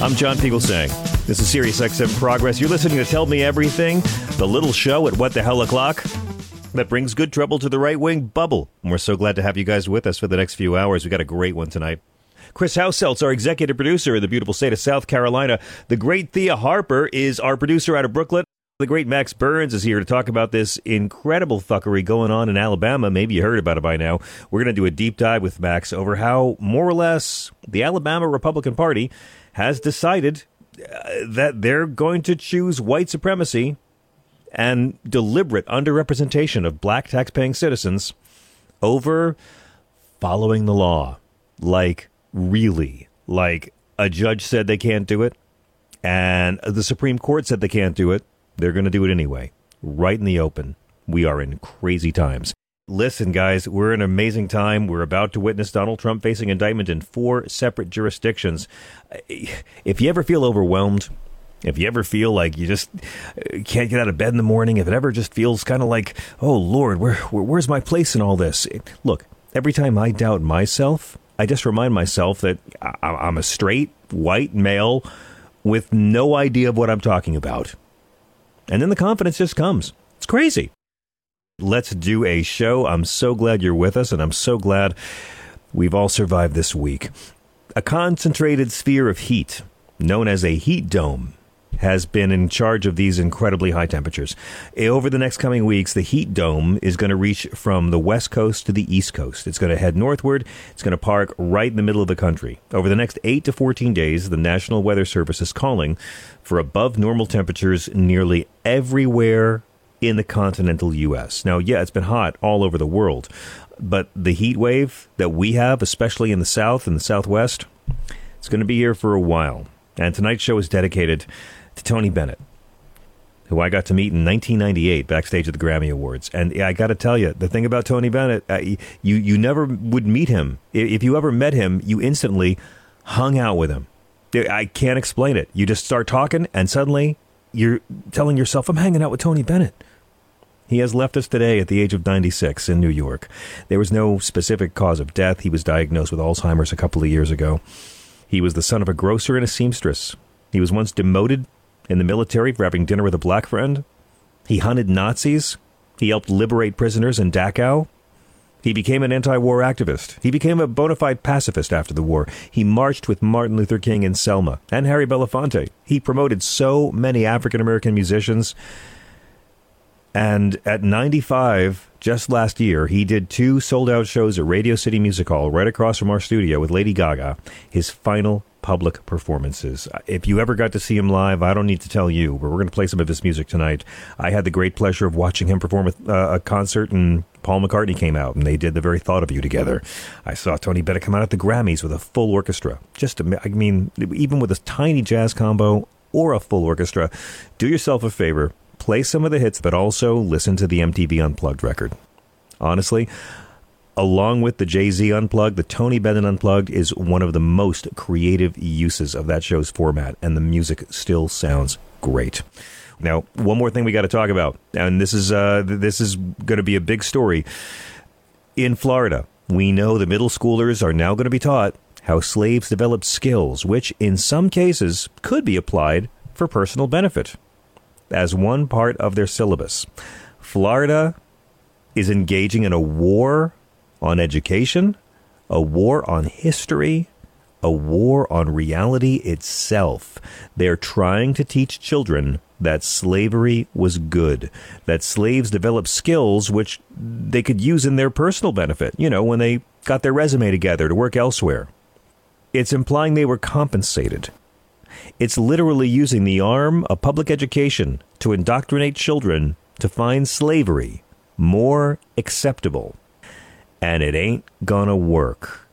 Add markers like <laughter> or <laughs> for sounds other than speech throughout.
I'm John Fugelsang. This is Sirius XM Progress. You're listening to Tell Me Everything, the little show at What the Hell O'Clock that brings good trouble to the right wing bubble. And we're so glad to have you guys with us for the next few hours. we got a great one tonight. Chris Hauselt's our executive producer in the beautiful state of South Carolina. The great Thea Harper is our producer out of Brooklyn. The great Max Burns is here to talk about this incredible fuckery going on in Alabama. Maybe you heard about it by now. We're going to do a deep dive with Max over how, more or less, the Alabama Republican Party has decided uh, that they're going to choose white supremacy and deliberate underrepresentation of black taxpaying citizens over following the law. Like, really. Like, a judge said they can't do it, and the Supreme Court said they can't do it they're going to do it anyway, right in the open. We are in crazy times. Listen, guys, we're in an amazing time. We're about to witness Donald Trump facing indictment in four separate jurisdictions. If you ever feel overwhelmed, if you ever feel like you just uh, can't get out of bed in the morning, if it ever just feels kind of like, oh Lord, where, where, where's my place in all this? Look, every time I doubt myself, I just remind myself that I'm a straight white male with no idea of what I'm talking about. And then the confidence just comes. It's crazy. Let's do a show. I'm so glad you're with us, and I'm so glad we've all survived this week. A concentrated sphere of heat, known as a heat dome, has been in charge of these incredibly high temperatures. Eh, over the next coming weeks, the heat dome is going to reach from the west coast to the east coast. It's going to head northward. It's going to park right in the middle of the country. Over the next 8 to 14 days, the National Weather Service is calling for above normal temperatures nearly everywhere in the continental U.S. Now, yeah, it's been hot all over the world, but the heat wave that we have, especially in the south and the southwest, it's going to be here for a while. And tonight's show is dedicated to Tony Bennett, who I got to meet in 1998 backstage at the Grammy Awards. And I got to tell you, the thing about Tony Bennett, uh, you you never would meet him. If you ever met him, you instantly hung out with him. I can't explain it. You just start talking, and suddenly you're telling yourself, "I'm hanging out with Tony Bennett." He has left us today at the age of 96 in New York. There was no specific cause of death. He was diagnosed with Alzheimer's a couple of years ago. He was the son of a grocer and a seamstress. He was once demoted in the military for having dinner with a black friend. He hunted Nazis. He helped liberate prisoners in Dachau. He became an anti war activist. He became a bona fide pacifist after the war. He marched with Martin Luther King in Selma and Harry Belafonte. He promoted so many African American musicians. And at 95, just last year, he did two sold out shows at Radio City Music Hall right across from our studio with Lady Gaga, his final public performances. If you ever got to see him live, I don't need to tell you, but we're going to play some of his music tonight. I had the great pleasure of watching him perform uh, a concert, and Paul McCartney came out, and they did the very thought of you together. I saw Tony Bennett come out at the Grammys with a full orchestra. Just, I mean, even with a tiny jazz combo or a full orchestra, do yourself a favor, play some of the hits, but also listen to the MTV Unplugged record. Honestly, along with the Jay Z Unplugged, the Tony Bennett Unplugged is one of the most creative uses of that show's format, and the music still sounds great. Now, one more thing we got to talk about, and this is uh, this is going to be a big story. In Florida, we know the middle schoolers are now going to be taught how slaves developed skills, which in some cases could be applied for personal benefit as one part of their syllabus. Florida is engaging in a war on education, a war on history, a war on reality itself. They're trying to teach children that slavery was good, that slaves developed skills which they could use in their personal benefit, you know, when they got their resume together to work elsewhere. It's implying they were compensated. It's literally using the arm of public education to indoctrinate children to find slavery more acceptable. And it ain't gonna work.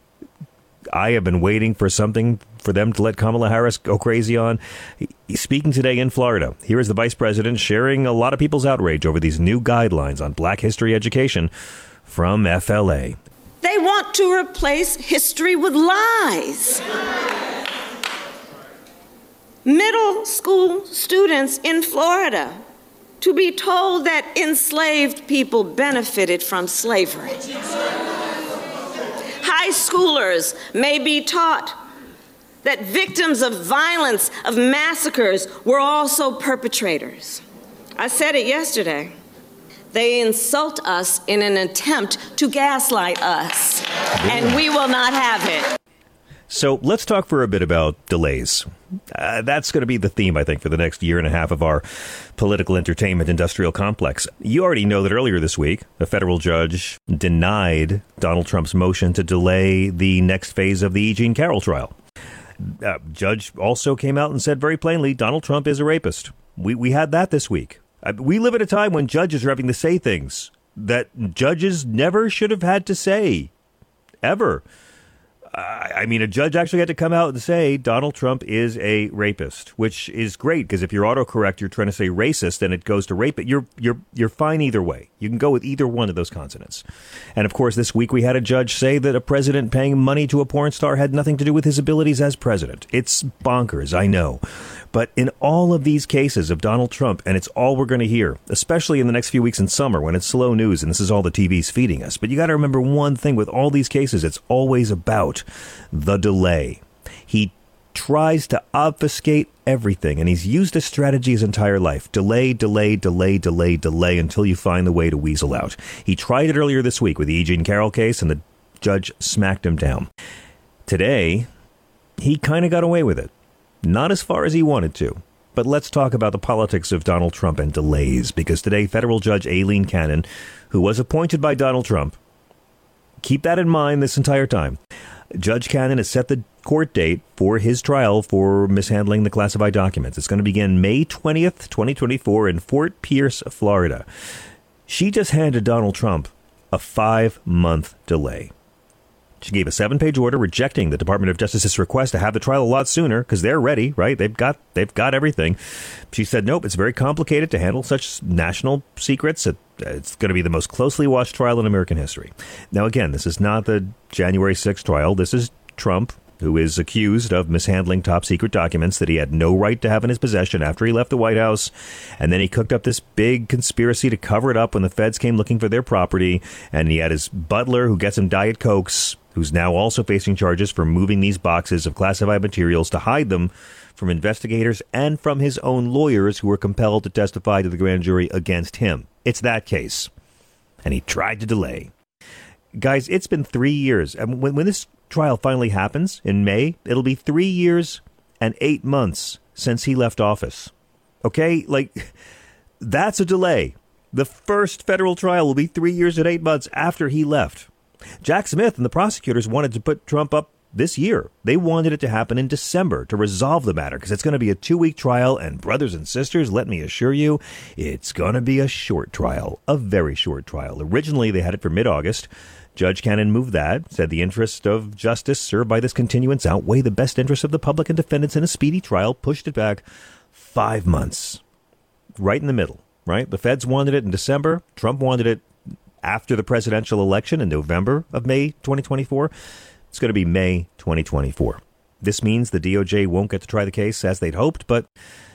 I have been waiting for something for them to let Kamala Harris go crazy on. Speaking today in Florida, here is the vice president sharing a lot of people's outrage over these new guidelines on black history education from FLA. They want to replace history with lies. Middle school students in Florida to be told that enslaved people benefited from slavery. High schoolers may be taught that victims of violence, of massacres, were also perpetrators. I said it yesterday. They insult us in an attempt to gaslight us, and we will not have it. So let's talk for a bit about delays. Uh, that's going to be the theme, I think, for the next year and a half of our political entertainment industrial complex. You already know that earlier this week, a federal judge denied Donald Trump's motion to delay the next phase of the E. Jean Carroll trial. Uh, judge also came out and said very plainly Donald Trump is a rapist. We, we had that this week. Uh, we live at a time when judges are having to say things that judges never should have had to say, ever. I mean, a judge actually had to come out and say Donald Trump is a rapist, which is great because if you're autocorrect, you're trying to say racist, then it goes to rape. But you're you're you're fine either way. You can go with either one of those consonants. And of course, this week we had a judge say that a president paying money to a porn star had nothing to do with his abilities as president. It's bonkers, I know. But in all of these cases of Donald Trump, and it's all we're going to hear, especially in the next few weeks in summer when it's slow news and this is all the TV's feeding us. But you got to remember one thing with all these cases, it's always about the delay. He tries to obfuscate everything, and he's used this strategy his entire life delay, delay, delay, delay, delay until you find the way to weasel out. He tried it earlier this week with the E. Jean Carroll case, and the judge smacked him down. Today, he kind of got away with it. Not as far as he wanted to. But let's talk about the politics of Donald Trump and delays, because today, federal judge Aileen Cannon, who was appointed by Donald Trump, keep that in mind this entire time. Judge Cannon has set the court date for his trial for mishandling the classified documents. It's going to begin May 20th, 2024, in Fort Pierce, Florida. She just handed Donald Trump a five month delay. She gave a seven page order rejecting the Department of Justice's request to have the trial a lot sooner because they're ready, right? They've got they've got everything. She said, nope, it's very complicated to handle such national secrets. It, it's going to be the most closely watched trial in American history. Now, again, this is not the January 6th trial. This is Trump, who is accused of mishandling top secret documents that he had no right to have in his possession after he left the White House. And then he cooked up this big conspiracy to cover it up when the feds came looking for their property. And he had his butler who gets him Diet Cokes who's now also facing charges for moving these boxes of classified materials to hide them from investigators and from his own lawyers who were compelled to testify to the grand jury against him. It's that case. And he tried to delay. Guys, it's been three years. And when, when this trial finally happens in May, it'll be three years and eight months since he left office. Okay? Like, <laughs> that's a delay. The first federal trial will be three years and eight months after he left. Jack Smith and the prosecutors wanted to put Trump up this year. They wanted it to happen in December to resolve the matter because it's going to be a two week trial. And, brothers and sisters, let me assure you, it's going to be a short trial, a very short trial. Originally, they had it for mid August. Judge Cannon moved that, said the interest of justice served by this continuance outweigh the best interests of the public and defendants in a speedy trial, pushed it back five months. Right in the middle, right? The feds wanted it in December. Trump wanted it after the presidential election in November of May 2024. It's going to be May 2024. This means the DOJ won't get to try the case as they'd hoped, but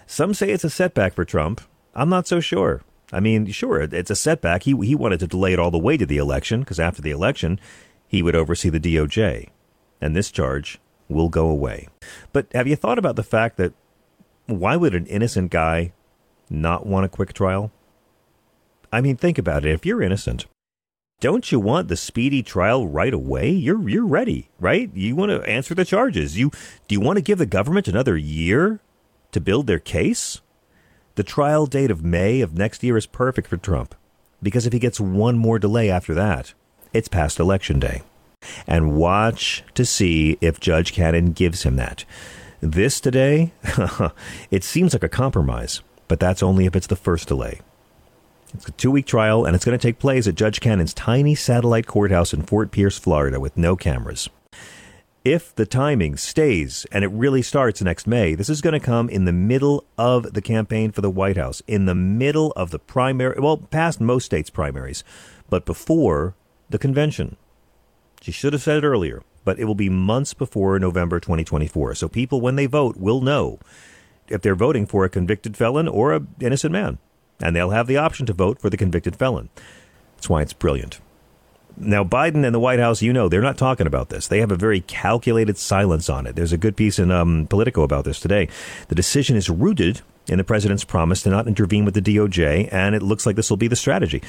some say it's a setback for Trump. I'm not so sure. I mean, sure, it's a setback. He, he wanted to delay it all the way to the election because after the election, he would oversee the DOJ, and this charge will go away. But have you thought about the fact that why would an innocent guy not want a quick trial? I mean, think about it. If you're innocent don't you want the speedy trial right away? You're you're ready, right? You want to answer the charges. You do you want to give the government another year to build their case? The trial date of May of next year is perfect for Trump because if he gets one more delay after that, it's past election day. And watch to see if Judge Cannon gives him that. This today, <laughs> it seems like a compromise, but that's only if it's the first delay. It's a two week trial, and it's going to take place at Judge Cannon's tiny satellite courthouse in Fort Pierce, Florida, with no cameras. If the timing stays and it really starts next May, this is going to come in the middle of the campaign for the White House, in the middle of the primary, well, past most states' primaries, but before the convention. She should have said it earlier, but it will be months before November 2024. So people, when they vote, will know if they're voting for a convicted felon or an innocent man and they'll have the option to vote for the convicted felon. That's why it's brilliant. Now, Biden and the White House, you know, they're not talking about this. They have a very calculated silence on it. There's a good piece in um, Politico about this today. The decision is rooted in the president's promise to not intervene with the DOJ, and it looks like this will be the strategy.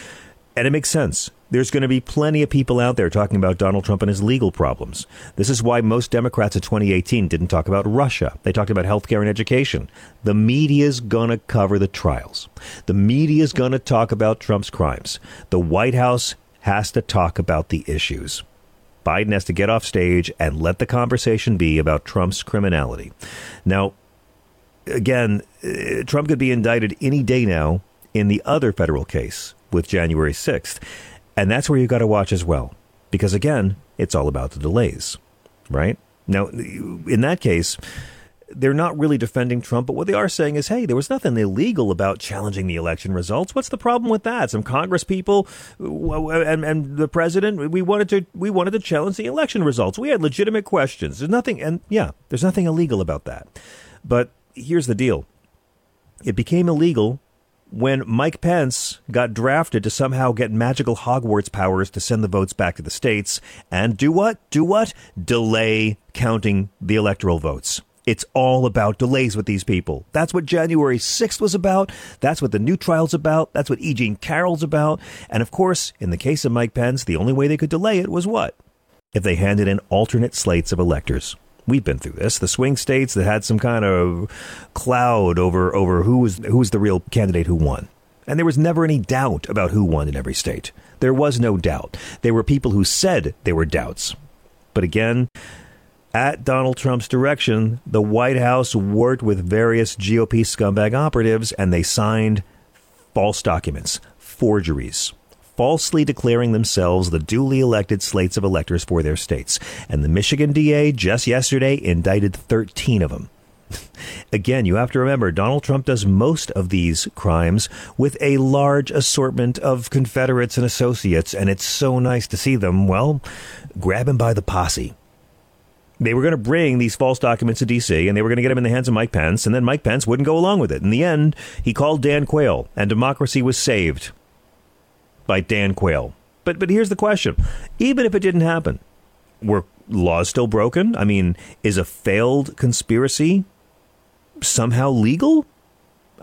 And it makes sense. There's going to be plenty of people out there talking about Donald Trump and his legal problems. This is why most Democrats in 2018 didn't talk about Russia. They talked about healthcare and education. The media's going to cover the trials. The media's going to talk about Trump's crimes. The White House has to talk about the issues. Biden has to get off stage and let the conversation be about Trump's criminality. Now, again, uh, Trump could be indicted any day now in the other federal case with January 6th. And that's where you got to watch as well. Because again, it's all about the delays, right? Now, in that case, they're not really defending Trump, but what they are saying is, hey, there was nothing illegal about challenging the election results. What's the problem with that? Some Congress people and, and the president, we wanted to we wanted to challenge the election results. We had legitimate questions. There's nothing, and yeah, there's nothing illegal about that. But here's the deal: it became illegal when Mike Pence got drafted to somehow get magical Hogwarts powers to send the votes back to the states and do what? Do what? Delay counting the electoral votes. It's all about delays with these people. That's what January 6th was about. That's what the new trial's about. That's what E. Jean Carroll's about. And of course, in the case of Mike Pence, the only way they could delay it was what? If they handed in alternate slates of electors. We've been through this. The swing states that had some kind of cloud over over who was who was the real candidate who won. And there was never any doubt about who won in every state. There was no doubt. There were people who said there were doubts. But again, at Donald Trump's direction, the White House worked with various GOP scumbag operatives and they signed false documents, forgeries falsely declaring themselves the duly elected slates of electors for their states. And the Michigan DA just yesterday indicted 13 of them. <laughs> Again, you have to remember Donald Trump does most of these crimes with a large assortment of Confederates and associates, and it's so nice to see them, well, grab him by the posse. They were going to bring these false documents to D.C., and they were going to get them in the hands of Mike Pence, and then Mike Pence wouldn't go along with it. In the end, he called Dan Quayle, and democracy was saved by Dan Quayle. But but here's the question: even if it didn't happen, were laws still broken? I mean, is a failed conspiracy somehow legal?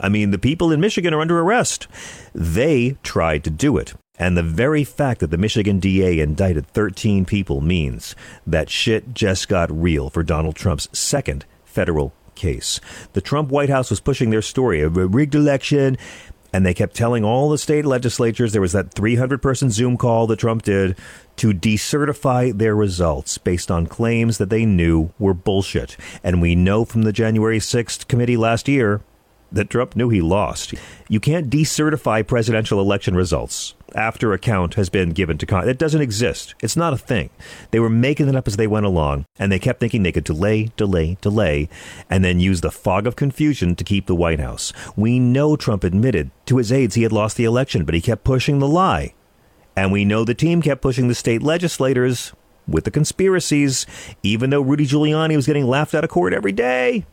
I mean, the people in Michigan are under arrest. They tried to do it. And the very fact that the Michigan DA indicted 13 people means that shit just got real for Donald Trump's second federal case. The Trump White House was pushing their story of a rigged election and they kept telling all the state legislatures there was that 300 person Zoom call that Trump did to decertify their results based on claims that they knew were bullshit. And we know from the January 6th committee last year that Trump knew he lost. You can't decertify presidential election results after account has been given to Congress. It doesn't exist. It's not a thing. They were making it up as they went along, and they kept thinking they could delay, delay, delay, and then use the fog of confusion to keep the White House. We know Trump admitted to his aides he had lost the election, but he kept pushing the lie. And we know the team kept pushing the state legislators with the conspiracies, even though Rudy Giuliani was getting laughed out of court every day.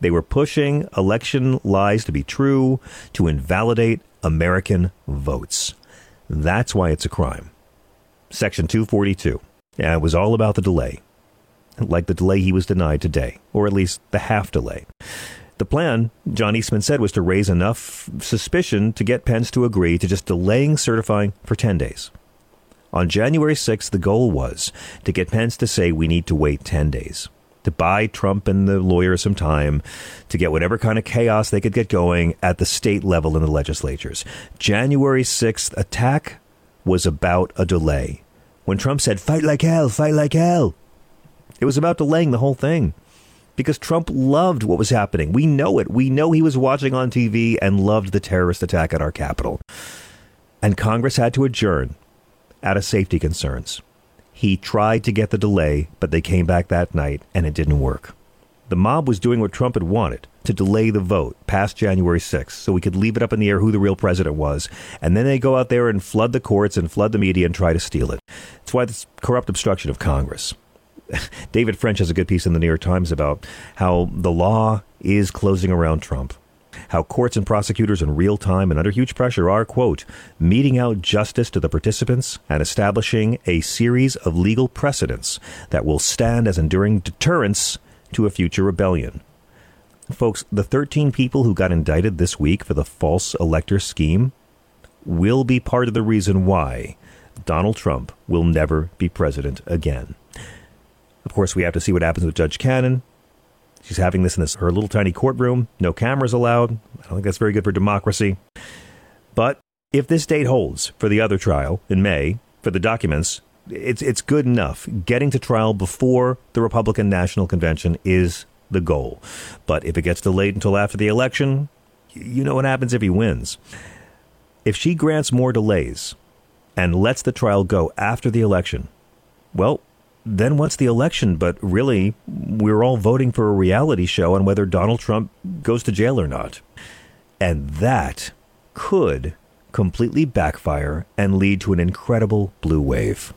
They were pushing election lies to be true, to invalidate American votes. That's why it's a crime. Section 242. Yeah, it was all about the delay. Like the delay he was denied today, or at least the half delay. The plan, John Eastman said, was to raise enough suspicion to get Pence to agree to just delaying certifying for 10 days. On January 6th, the goal was to get Pence to say we need to wait 10 days, to buy Trump and the lawyers some time to get whatever kind of chaos they could get going at the state level in the legislatures. January 6th attack was about a delay. When Trump said, fight like hell, fight like hell, it was about delaying the whole thing because Trump loved what was happening. We know it. We know he was watching on TV and loved the terrorist attack at our Capitol. And Congress had to adjourn out of safety concerns. He tried to get the delay, but they came back that night and it didn't work. The mob was doing what Trump had wanted to delay the vote past January 6th so we could leave it up in the air who the real president was. And then they go out there and flood the courts and flood the media and try to steal it. That's why this corrupt obstruction of Congress. <laughs> David French has a good piece in the New York Times about how the law is closing around Trump. How courts and prosecutors in real time and under huge pressure are, quote, meting out justice to the participants and establishing a series of legal precedents that will stand as enduring deterrence to a future rebellion. Folks, the 13 people who got indicted this week for the false elector scheme will be part of the reason why Donald Trump will never be president again. Of course, we have to see what happens with Judge Cannon. She's having this in this, her little tiny courtroom. No cameras allowed. I don't think that's very good for democracy. But if this date holds for the other trial in May for the documents, it's it's good enough. Getting to trial before the Republican National Convention is the goal. But if it gets delayed until after the election, you know what happens if he wins. If she grants more delays and lets the trial go after the election, well, then what's the election? But really, we're all voting for a reality show on whether Donald Trump goes to jail or not. And that could completely backfire and lead to an incredible blue wave.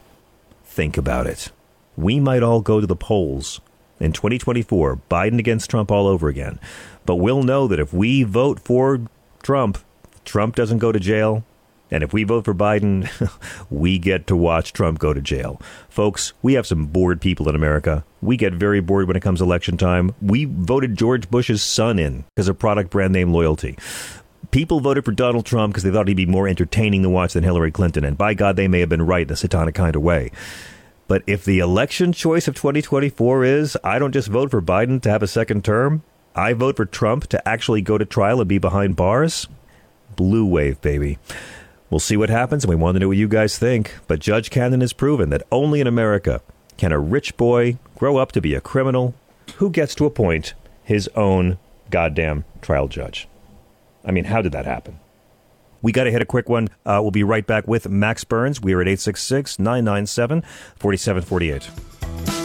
Think about it. We might all go to the polls in 2024, Biden against Trump all over again. But we'll know that if we vote for Trump, Trump doesn't go to jail, and if we vote for Biden, <laughs> we get to watch Trump go to jail. Folks, we have some bored people in America. We get very bored when it comes election time. We voted George Bush's son in because of product brand name loyalty. People voted for Donald Trump because they thought he'd be more entertaining to watch than Hillary Clinton. And by God, they may have been right in a satanic kind of way. But if the election choice of 2024 is I don't just vote for Biden to have a second term, I vote for Trump to actually go to trial and be behind bars, blue wave, baby. We'll see what happens, and we want to know what you guys think. But Judge Cannon has proven that only in America can a rich boy grow up to be a criminal who gets to appoint his own goddamn trial judge. I mean, how did that happen? We got to hit a quick one. Uh, we'll be right back with Max Burns. We are at 866 997 4748.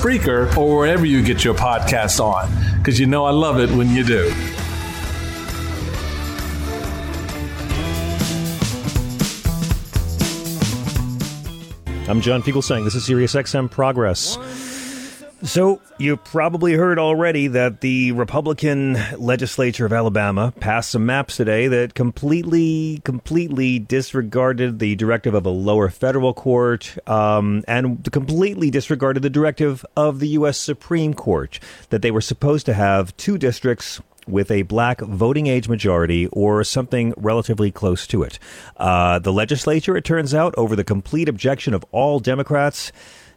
Spreaker, or wherever you get your podcast on, because you know I love it when you do. I'm John Fugelsang. This is SiriusXM Progress. So, you've probably heard already that the Republican legislature of Alabama passed some maps today that completely, completely disregarded the directive of a lower federal court um, and completely disregarded the directive of the U.S. Supreme Court that they were supposed to have two districts with a black voting age majority or something relatively close to it. Uh, the legislature, it turns out, over the complete objection of all Democrats,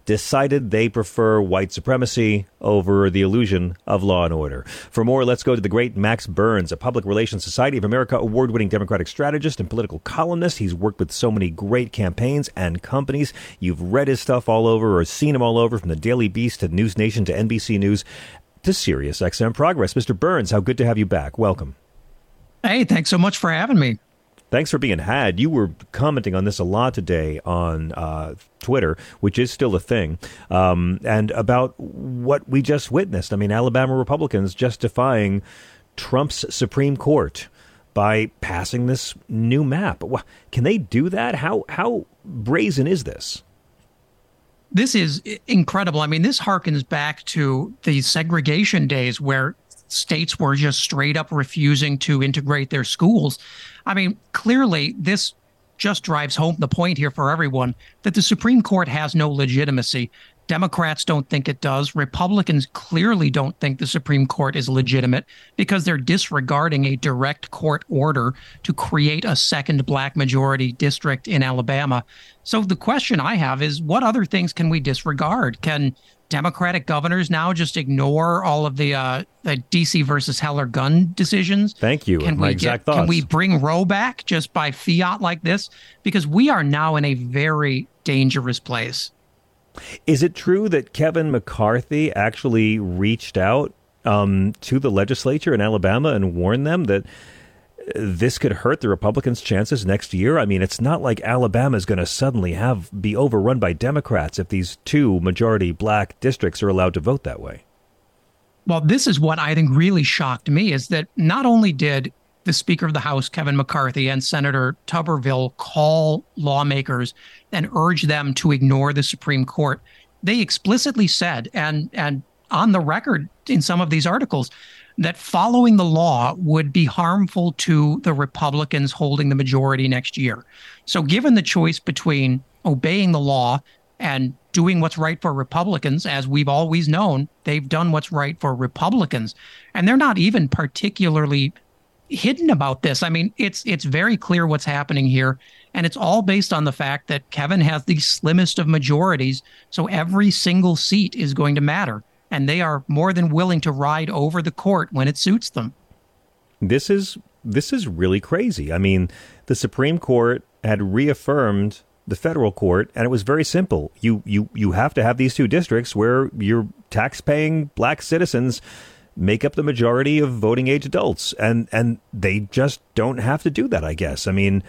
decided they prefer white supremacy over the illusion of law and order. For more, let's go to the great Max Burns, a Public Relations Society of America award winning Democratic strategist and political columnist. He's worked with so many great campaigns and companies. You've read his stuff all over or seen him all over from the Daily Beast to News Nation to NBC News to Sirius XM Progress. Mr. Burns, how good to have you back. Welcome. Hey, thanks so much for having me. Thanks for being had. You were commenting on this a lot today on uh, Twitter, which is still a thing, um, and about what we just witnessed. I mean, Alabama Republicans justifying Trump's Supreme Court by passing this new map. Can they do that? How how brazen is this? This is incredible. I mean, this harkens back to the segregation days where states were just straight up refusing to integrate their schools. I mean, clearly, this just drives home the point here for everyone that the Supreme Court has no legitimacy. Democrats don't think it does. Republicans clearly don't think the Supreme Court is legitimate because they're disregarding a direct court order to create a second black majority district in Alabama. So the question I have is what other things can we disregard? Can Democratic governors now just ignore all of the uh, the DC versus Heller gun decisions? Thank you. Can My we get, thoughts. Can we bring Roe back just by fiat like this? Because we are now in a very dangerous place. Is it true that Kevin McCarthy actually reached out um, to the legislature in Alabama and warned them that this could hurt the Republicans' chances next year? I mean, it's not like Alabama is going to suddenly have be overrun by Democrats if these two majority black districts are allowed to vote that way. Well, this is what I think really shocked me is that not only did the Speaker of the House, Kevin McCarthy, and Senator Tuberville call lawmakers and urge them to ignore the Supreme Court, they explicitly said, and and on the record in some of these articles, that following the law would be harmful to the Republicans holding the majority next year. So, given the choice between obeying the law and doing what's right for Republicans, as we've always known, they've done what's right for Republicans. And they're not even particularly hidden about this. I mean, it's it's very clear what's happening here. And it's all based on the fact that Kevin has the slimmest of majorities. So every single seat is going to matter and they are more than willing to ride over the court when it suits them. This is this is really crazy. I mean, the Supreme Court had reaffirmed the federal court and it was very simple. You you you have to have these two districts where your tax-paying black citizens make up the majority of voting age adults and and they just don't have to do that, I guess. I mean,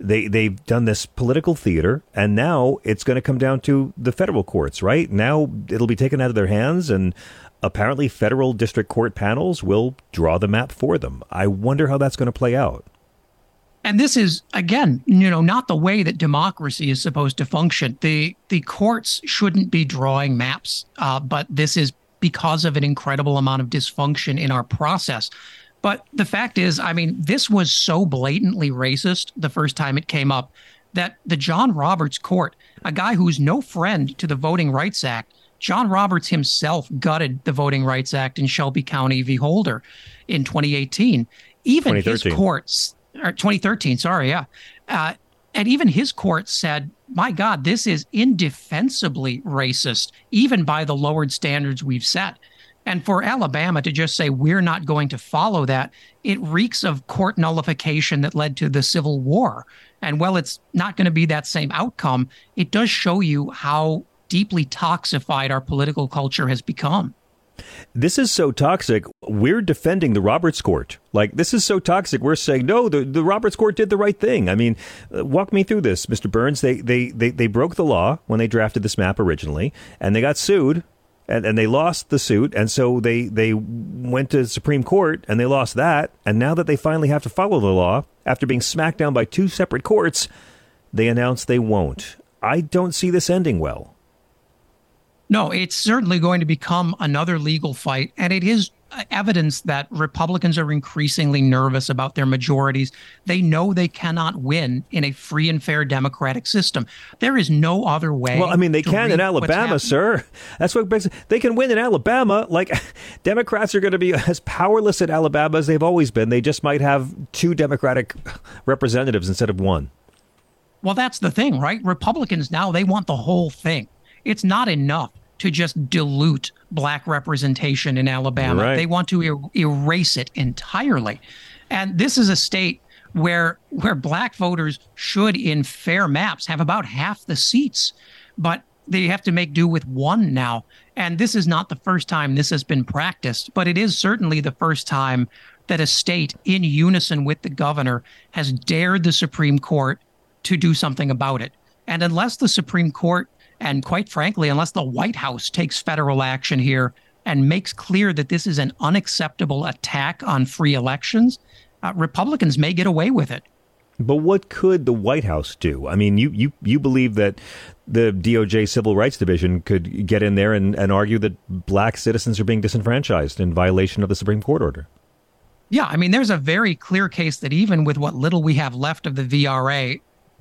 they they've done this political theater and now it's going to come down to the federal courts right? Now it'll be taken out of their hands and apparently federal district court panels will draw the map for them. I wonder how that's going to play out. And this is again you know not the way that democracy is supposed to function. The the courts shouldn't be drawing maps uh, but this is because of an incredible amount of dysfunction in our process but the fact is, I mean, this was so blatantly racist the first time it came up that the John Roberts court, a guy who's no friend to the Voting Rights Act, John Roberts himself gutted the Voting Rights Act in Shelby County v. Holder in 2018. Even his courts, or 2013, sorry, yeah. Uh, and even his court said, my God, this is indefensibly racist, even by the lowered standards we've set. And for Alabama to just say, we're not going to follow that, it reeks of court nullification that led to the Civil War. And while it's not going to be that same outcome, it does show you how deeply toxified our political culture has become. This is so toxic. We're defending the Roberts Court. Like, this is so toxic. We're saying, no, the, the Roberts Court did the right thing. I mean, uh, walk me through this, Mr. Burns. They, they, they, they broke the law when they drafted this map originally, and they got sued and, and they lost the suit, and so they they went to Supreme Court and they lost that, and now that they finally have to follow the law after being smacked down by two separate courts, they announced they won't. I don't see this ending well. No, it's certainly going to become another legal fight. And it is evidence that Republicans are increasingly nervous about their majorities. They know they cannot win in a free and fair democratic system. There is no other way. Well, I mean, they can in Alabama, sir. That's what they can win in Alabama. Like <laughs> Democrats are going to be as powerless in Alabama as they've always been. They just might have two Democratic representatives instead of one. Well, that's the thing, right? Republicans now they want the whole thing. It's not enough to just dilute black representation in Alabama. Right. They want to er- erase it entirely. And this is a state where where black voters should in fair maps have about half the seats, but they have to make do with one now. And this is not the first time this has been practiced, but it is certainly the first time that a state in unison with the governor has dared the Supreme Court to do something about it. And unless the Supreme Court and quite frankly, unless the White House takes federal action here and makes clear that this is an unacceptable attack on free elections, uh, Republicans may get away with it. But what could the White House do? I mean, you, you, you believe that the DOJ Civil Rights Division could get in there and, and argue that black citizens are being disenfranchised in violation of the Supreme Court order. Yeah, I mean, there's a very clear case that even with what little we have left of the VRA,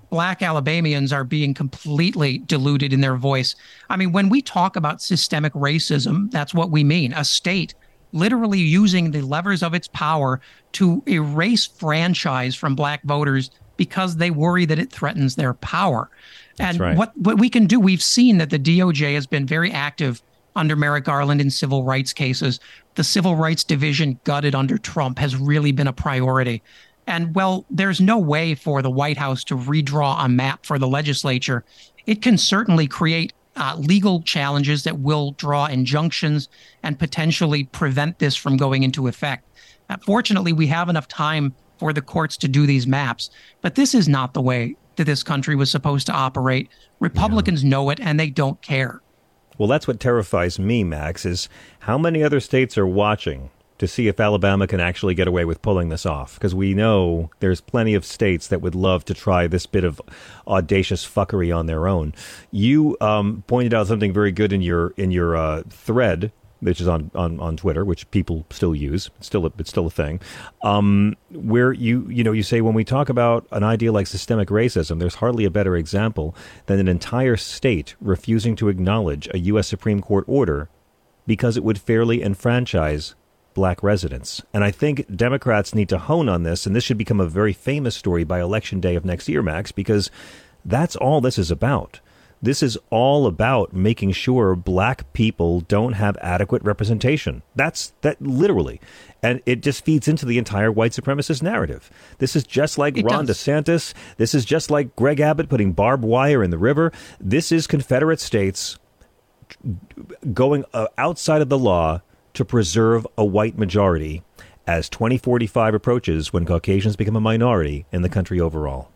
black Alabamians are being completely diluted in their voice. I mean, when we talk about systemic racism, that's what we mean. A state literally using the levers of its power to erase franchise from black voters because they worry that it threatens their power. That's and right. what, what we can do, we've seen that the DOJ has been very active under Merrick Garland in civil rights cases. The civil rights division gutted under Trump has really been a priority. And well, there's no way for the White House to redraw a map for the legislature. It can certainly create uh, legal challenges that will draw injunctions and potentially prevent this from going into effect. Uh, fortunately, we have enough time for the courts to do these maps, but this is not the way that this country was supposed to operate. Republicans yeah. know it and they don't care. Well, that's what terrifies me, Max, is how many other states are watching to see if Alabama can actually get away with pulling this off. Because we know there's plenty of states that would love to try this bit of audacious fuckery on their own. You um, pointed out something very good in your in your uh, thread. Which is on, on, on Twitter, which people still use. It's still a, it's still a thing. Um, where you you know you say when we talk about an idea like systemic racism, there's hardly a better example than an entire state refusing to acknowledge a U.S. Supreme Court order because it would fairly enfranchise black residents. And I think Democrats need to hone on this, and this should become a very famous story by election day of next year, Max, because that's all this is about. This is all about making sure black people don't have adequate representation. That's that literally. And it just feeds into the entire white supremacist narrative. This is just like it Ron does. DeSantis. This is just like Greg Abbott putting barbed wire in the river. This is Confederate states going uh, outside of the law to preserve a white majority as 2045 approaches when Caucasians become a minority in the country overall.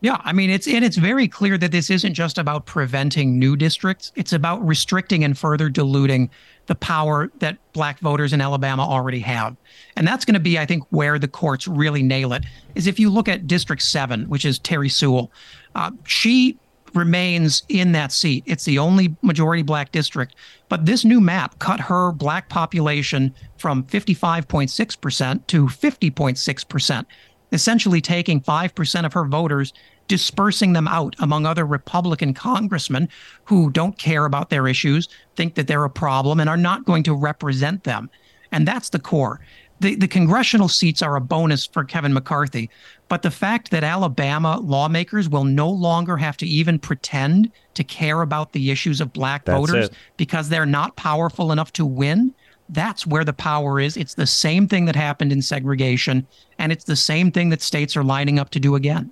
Yeah, I mean it's and it's very clear that this isn't just about preventing new districts. It's about restricting and further diluting the power that black voters in Alabama already have. And that's going to be I think where the courts really nail it. Is if you look at District 7, which is Terry Sewell, uh, she remains in that seat. It's the only majority black district. But this new map cut her black population from 55.6% to 50.6%, essentially taking 5% of her voters, dispersing them out among other Republican congressmen who don't care about their issues, think that they're a problem, and are not going to represent them. And that's the core the, the congressional seats are a bonus for Kevin McCarthy, but the fact that Alabama lawmakers will no longer have to even pretend to care about the issues of black that's voters it. because they're not powerful enough to win, that's where the power is. It's the same thing that happened in segregation, and it's the same thing that states are lining up to do again.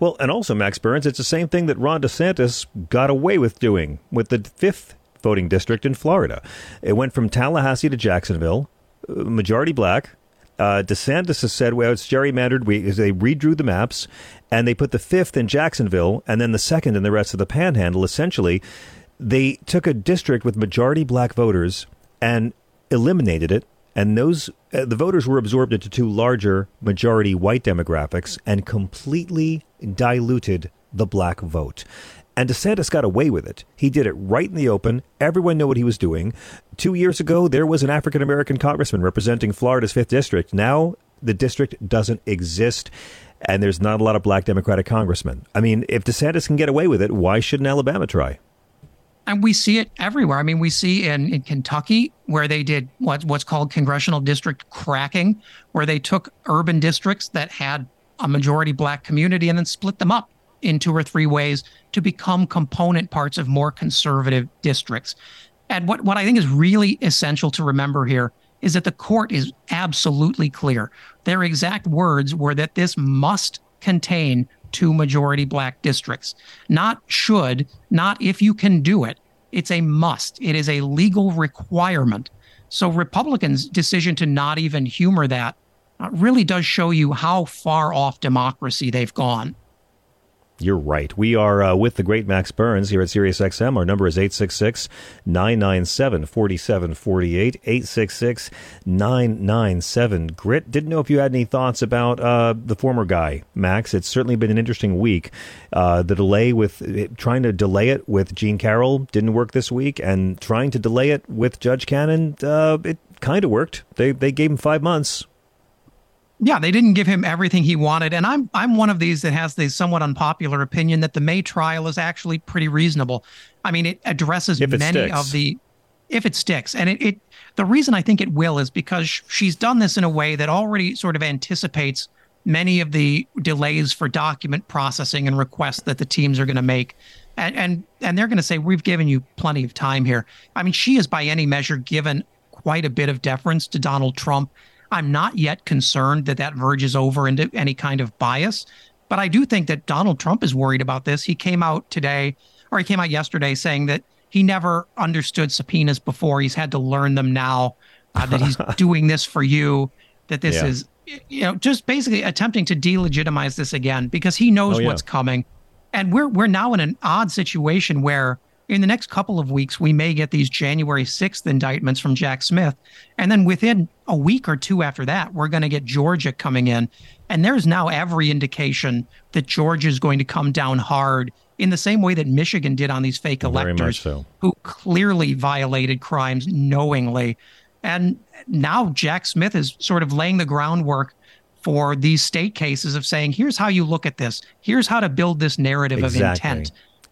Well, and also, Max Burns, it's the same thing that Ron DeSantis got away with doing with the fifth voting district in Florida. It went from Tallahassee to Jacksonville uh, majority black. Uh, DeSantis has said, well, it's gerrymandered. We, they redrew the maps and they put the fifth in Jacksonville and then the second in the rest of the panhandle. Essentially, they took a district with majority black voters and eliminated it. And those uh, the voters were absorbed into two larger majority white demographics and completely diluted the black vote. And DeSantis got away with it. He did it right in the open. Everyone knew what he was doing. Two years ago, there was an African American congressman representing Florida's 5th District. Now, the district doesn't exist, and there's not a lot of black Democratic congressmen. I mean, if DeSantis can get away with it, why shouldn't Alabama try? And we see it everywhere. I mean, we see in, in Kentucky where they did what, what's called congressional district cracking, where they took urban districts that had a majority black community and then split them up in two or three ways to become component parts of more conservative districts. And what, what I think is really essential to remember here is that the court is absolutely clear. Their exact words were that this must contain two majority black districts. Not should, not if you can do it. It's a must. It is a legal requirement. So Republicans' decision to not even humor that uh, really does show you how far off democracy they've gone. You're right. We are uh, with the great Max Burns here at SiriusXM. Our number is 866 997 4748. 866 997 Grit. Didn't know if you had any thoughts about uh, the former guy, Max. It's certainly been an interesting week. Uh, the delay with trying to delay it with Jean Carroll didn't work this week, and trying to delay it with Judge Cannon, uh, it kind of worked. They, they gave him five months yeah, they didn't give him everything he wanted, and I'm I'm one of these that has the somewhat unpopular opinion that the May trial is actually pretty reasonable. I mean, it addresses it many sticks. of the if it sticks, and it, it the reason I think it will is because she's done this in a way that already sort of anticipates many of the delays for document processing and requests that the teams are going to make. And, and and they're going to say we've given you plenty of time here. I mean, she is by any measure given quite a bit of deference to Donald Trump I'm not yet concerned that that verges over into any kind of bias, but I do think that Donald Trump is worried about this. He came out today, or he came out yesterday, saying that he never understood subpoenas before. He's had to learn them now. Uh, that he's <laughs> doing this for you. That this yeah. is, you know, just basically attempting to delegitimize this again because he knows oh, yeah. what's coming, and we're we're now in an odd situation where in the next couple of weeks, we may get these January 6th indictments from Jack Smith. And then within a week or two after that, we're going to get Georgia coming in. And there's now every indication that Georgia is going to come down hard in the same way that Michigan did on these fake electors so. who clearly violated crimes knowingly. And now Jack Smith is sort of laying the groundwork for these state cases of saying, here's how you look at this. Here's how to build this narrative exactly. of intent.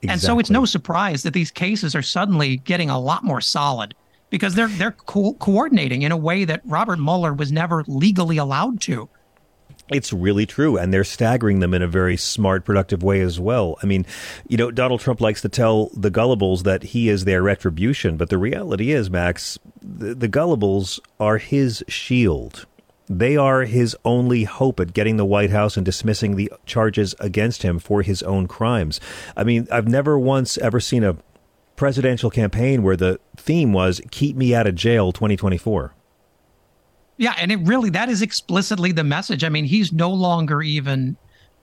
Exactly. And so it's no surprise that these cases are suddenly getting a lot more solid because they're they're co- coordinating in a way that Robert Mueller was never legally allowed to. It's really true. And they're staggering them in a very smart, productive way as well. I mean, you know, Donald Trump likes to tell the gullibles that he is their retribution. But the reality is, Max, the, the gullibles are his shield. They are his only hope at getting the White House and dismissing the charges against him for his own crimes. I mean, I've never once ever seen a presidential campaign where the theme was keep me out of jail 2024. Yeah, and it really that is explicitly the message. I mean, he's no longer even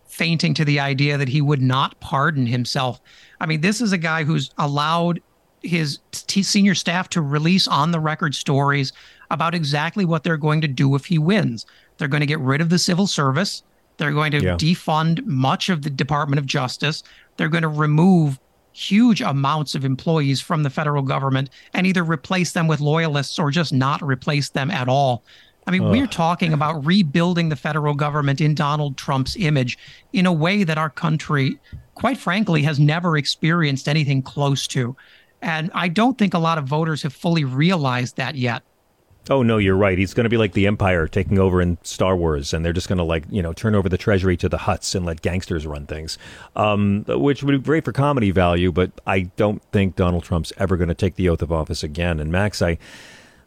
fainting to the idea that he would not pardon himself. I mean, this is a guy who's allowed his t- senior staff to release on the record stories about exactly what they're going to do if he wins. They're going to get rid of the civil service. They're going to yeah. defund much of the Department of Justice. They're going to remove huge amounts of employees from the federal government and either replace them with loyalists or just not replace them at all. I mean, Ugh. we're talking about rebuilding the federal government in Donald Trump's image in a way that our country, quite frankly, has never experienced anything close to. And I don't think a lot of voters have fully realized that yet. Oh no, you're right. He's going to be like the Empire taking over in Star Wars, and they're just going to like you know turn over the treasury to the Hutts and let gangsters run things, um, which would be great for comedy value. But I don't think Donald Trump's ever going to take the oath of office again. And Max, I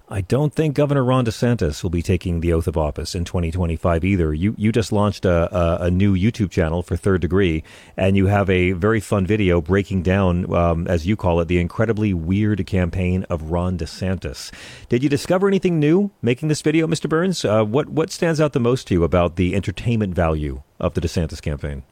I don't think Governor Ron DeSantis will be taking the oath of office in 2025 either. You you just launched a, a, a new YouTube channel for Third Degree, and you have a very fun video breaking down, um, as you call it, the incredibly weird campaign of Ron DeSantis. Did you discover anything new making this video, Mr. Burns? Uh, what what stands out the most to you about the entertainment value of the DeSantis campaign?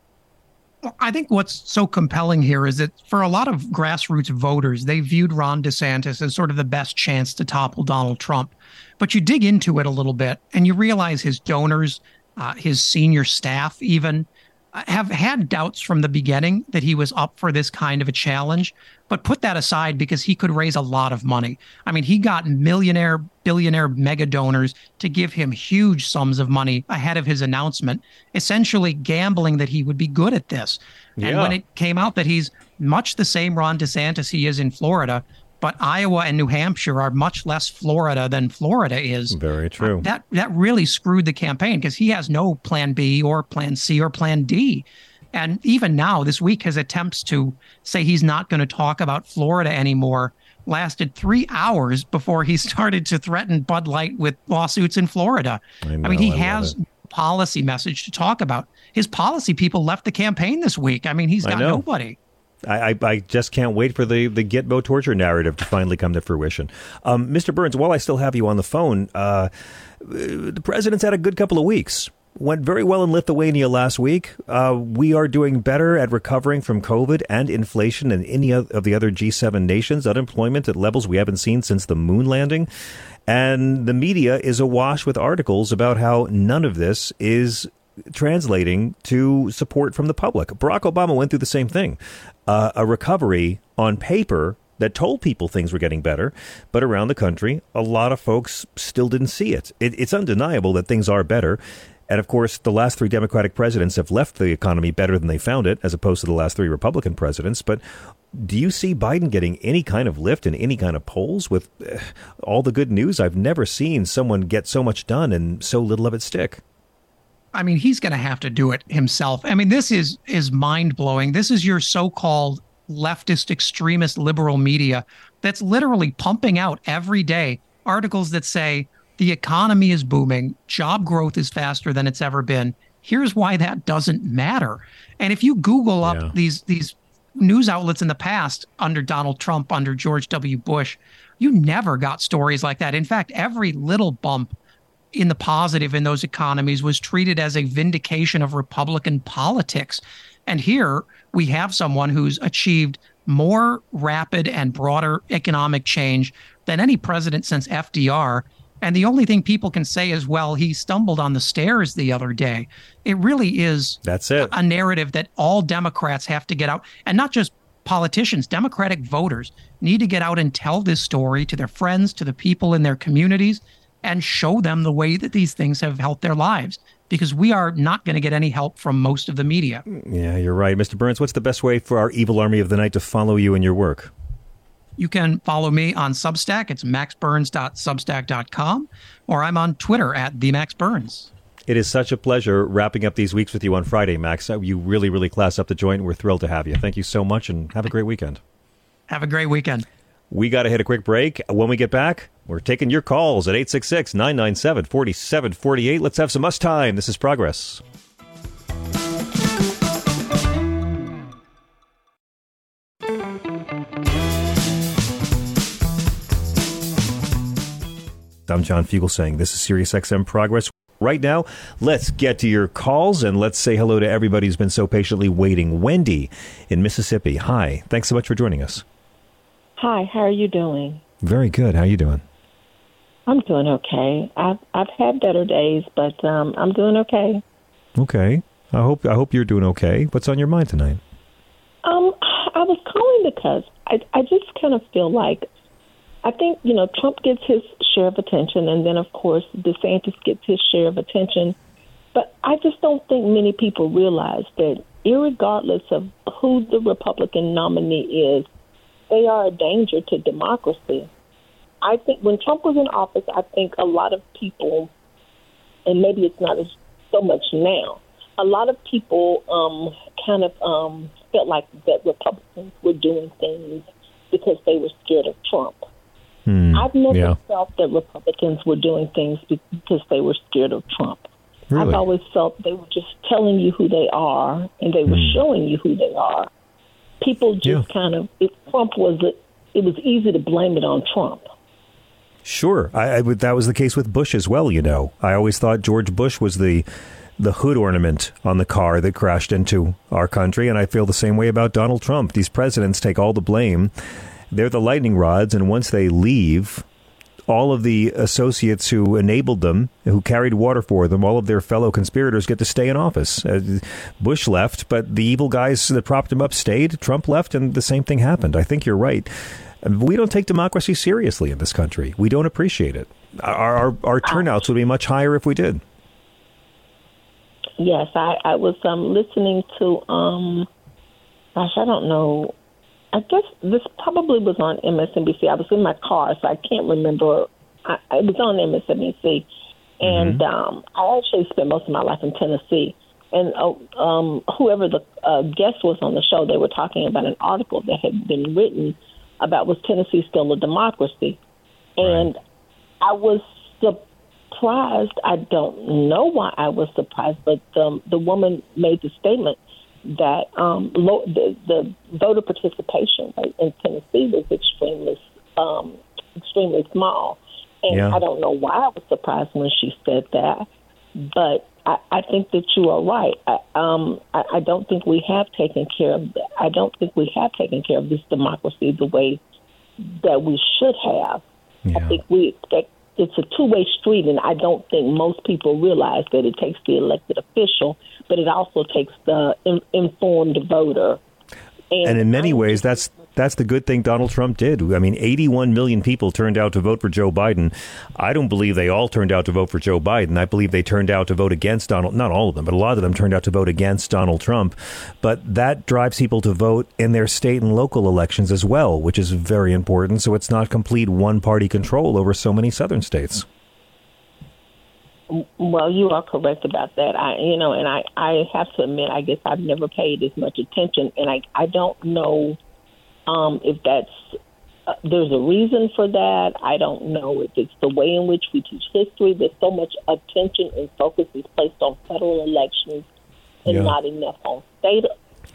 I think what's so compelling here is that for a lot of grassroots voters, they viewed Ron DeSantis as sort of the best chance to topple Donald Trump. But you dig into it a little bit and you realize his donors, uh, his senior staff, even, have had doubts from the beginning that he was up for this kind of a challenge, but put that aside because he could raise a lot of money. I mean, he got millionaire, billionaire mega donors to give him huge sums of money ahead of his announcement, essentially gambling that he would be good at this. Yeah. And when it came out that he's much the same Ron DeSantis he is in Florida, but Iowa and New Hampshire are much less Florida than Florida is. Very true. Uh, that that really screwed the campaign because he has no plan B or plan C or plan D. And even now, this week, his attempts to say he's not going to talk about Florida anymore lasted three hours before he <laughs> started to threaten Bud Light with lawsuits in Florida. I, know, I mean, he I has policy message to talk about. His policy people left the campaign this week. I mean, he's got nobody. I, I, I, just can't wait for the, the Gitmo torture narrative to finally come to fruition. Um, Mr. Burns, while I still have you on the phone, uh, the president's had a good couple of weeks. Went very well in Lithuania last week. Uh, we are doing better at recovering from COVID and inflation than any of the other G7 nations. Unemployment at levels we haven't seen since the moon landing. And the media is awash with articles about how none of this is translating to support from the public. Barack Obama went through the same thing. Uh, a recovery on paper that told people things were getting better, but around the country, a lot of folks still didn't see it. it. It's undeniable that things are better. And of course, the last three Democratic presidents have left the economy better than they found it, as opposed to the last three Republican presidents. But do you see Biden getting any kind of lift in any kind of polls with uh, all the good news? I've never seen someone get so much done and so little of it stick. I mean, he's going to have to do it himself. I mean, this is is mind blowing. This is your so-called leftist extremist liberal media that's literally pumping out every day articles that say the economy is booming, job growth is faster than it's ever been. Here's why that doesn't matter. And if you Google up yeah. these these news outlets in the past under Donald Trump, under George W. Bush, you never got stories like that. In fact, every little bump in the positive in those economies was treated as a vindication of Republican politics. And here we have someone who's achieved more rapid and broader economic change than any president since FDR. And the only thing people can say is, well, he stumbled on the stairs the other day. It really is that's it. a narrative that all Democrats have to get out, and not just politicians, Democratic voters need to get out and tell this story to their friends, to the people in their communities, and show them the way that these things have helped their lives because we are not going to get any help from most of the media. Yeah, you're right. Mr. Burns, what's the best way for our evil army of the night to follow you and your work? You can follow me on Substack. It's maxburns.substack.com, or I'm on Twitter at the Max Burns. It is such a pleasure wrapping up these weeks with you on Friday, Max. Uh, you really, really class up the joint. We're thrilled to have you. Thank you so much, and have a great weekend. Have a great weekend. We got to hit a quick break. When we get back, we're taking your calls at 866 997 4748. Let's have some us time. This is Progress. I'm John Fugelsang this is SiriusXM Progress. Right now, let's get to your calls and let's say hello to everybody who's been so patiently waiting. Wendy in Mississippi. Hi. Thanks so much for joining us. Hi, how are you doing? Very good. How are you doing? I'm doing okay. I've I've had better days, but um, I'm doing okay. Okay. I hope I hope you're doing okay. What's on your mind tonight? Um, I was calling because I I just kind of feel like I think you know Trump gets his share of attention, and then of course DeSantis gets his share of attention. But I just don't think many people realize that, regardless of who the Republican nominee is, they are a danger to democracy. I think when Trump was in office, I think a lot of people, and maybe it's not as so much now, a lot of people um, kind of um, felt like that Republicans were doing things because they were scared of Trump. Hmm, I've never yeah. felt that Republicans were doing things because they were scared of Trump. Really? I've always felt they were just telling you who they are and they were Hmm. showing you who they are. People just Yeah. kind of, if Trump was, it was easy to blame it on Trump. Sure, I, I that was the case with Bush as well. You know, I always thought George Bush was the the hood ornament on the car that crashed into our country, and I feel the same way about Donald Trump. These presidents take all the blame; they're the lightning rods, and once they leave, all of the associates who enabled them, who carried water for them, all of their fellow conspirators get to stay in office. Uh, Bush left, but the evil guys that propped him up stayed. Trump left, and the same thing happened. I think you're right. We don't take democracy seriously in this country. We don't appreciate it. Our, our, our turnouts would be much higher if we did. Yes, I, I was um, listening to, um, gosh, I don't know. I guess this probably was on MSNBC. I was in my car, so I can't remember. I, it was on MSNBC. And um, I actually spent most of my life in Tennessee. And uh, um, whoever the uh, guest was on the show, they were talking about an article that had been written about was Tennessee still a democracy? And I was surprised. I don't know why I was surprised, but um, the woman made the statement that um, lo- the, the voter participation rate in Tennessee was extremely um, extremely small. And Yeah. I don't know why I was surprised when she said that, but I, I think that you are right. I, um, I, I don't think we have taken care of. I don't think we have taken care of this democracy the way that we should have. I think we expect it's a two way street, and I don't think most people realize that it takes the elected official, but it also takes the in, informed voter. And in many ways, that's that's the good thing Donald Trump did. I mean, 81 million people turned out to vote for Joe Biden. I don't believe they all turned out to vote for Joe Biden. I believe they turned out to vote against Donald. Not all of them, but a lot of them turned out to vote against Donald Trump. But that drives people to vote in their state and local elections as well, which is very important. So it's not complete one party control over so many southern states. Well, you are correct about that. I, you know, and I, I have to admit, I guess I've never paid as much attention, and I, I don't know um, if that's uh, there's a reason for that. I don't know if it's the way in which we teach history. There's so much attention and focus is placed on federal elections and Yeah. not enough on state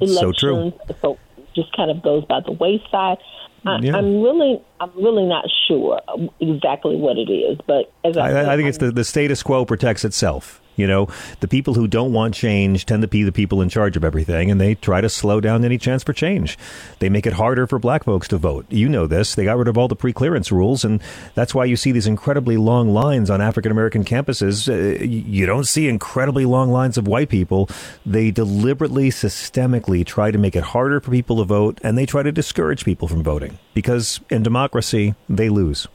elections. So true. So it just kind of goes by the wayside. I, Yeah. I'm really, I'm really not sure exactly what it is, but as I, said, I, I think it's the, the status quo protects itself. You know, the people who don't want change tend to be the people in charge of everything, and they try to slow down any chance for change. They make it harder for black folks to vote. You know this. They got rid of all the pre-clearance rules, and that's why you see these incredibly long lines on African American campuses. Uh, you don't see incredibly long lines of white people. They deliberately, systemically try to make it harder for people to vote, and they try to discourage people from voting because in democracy, they lose.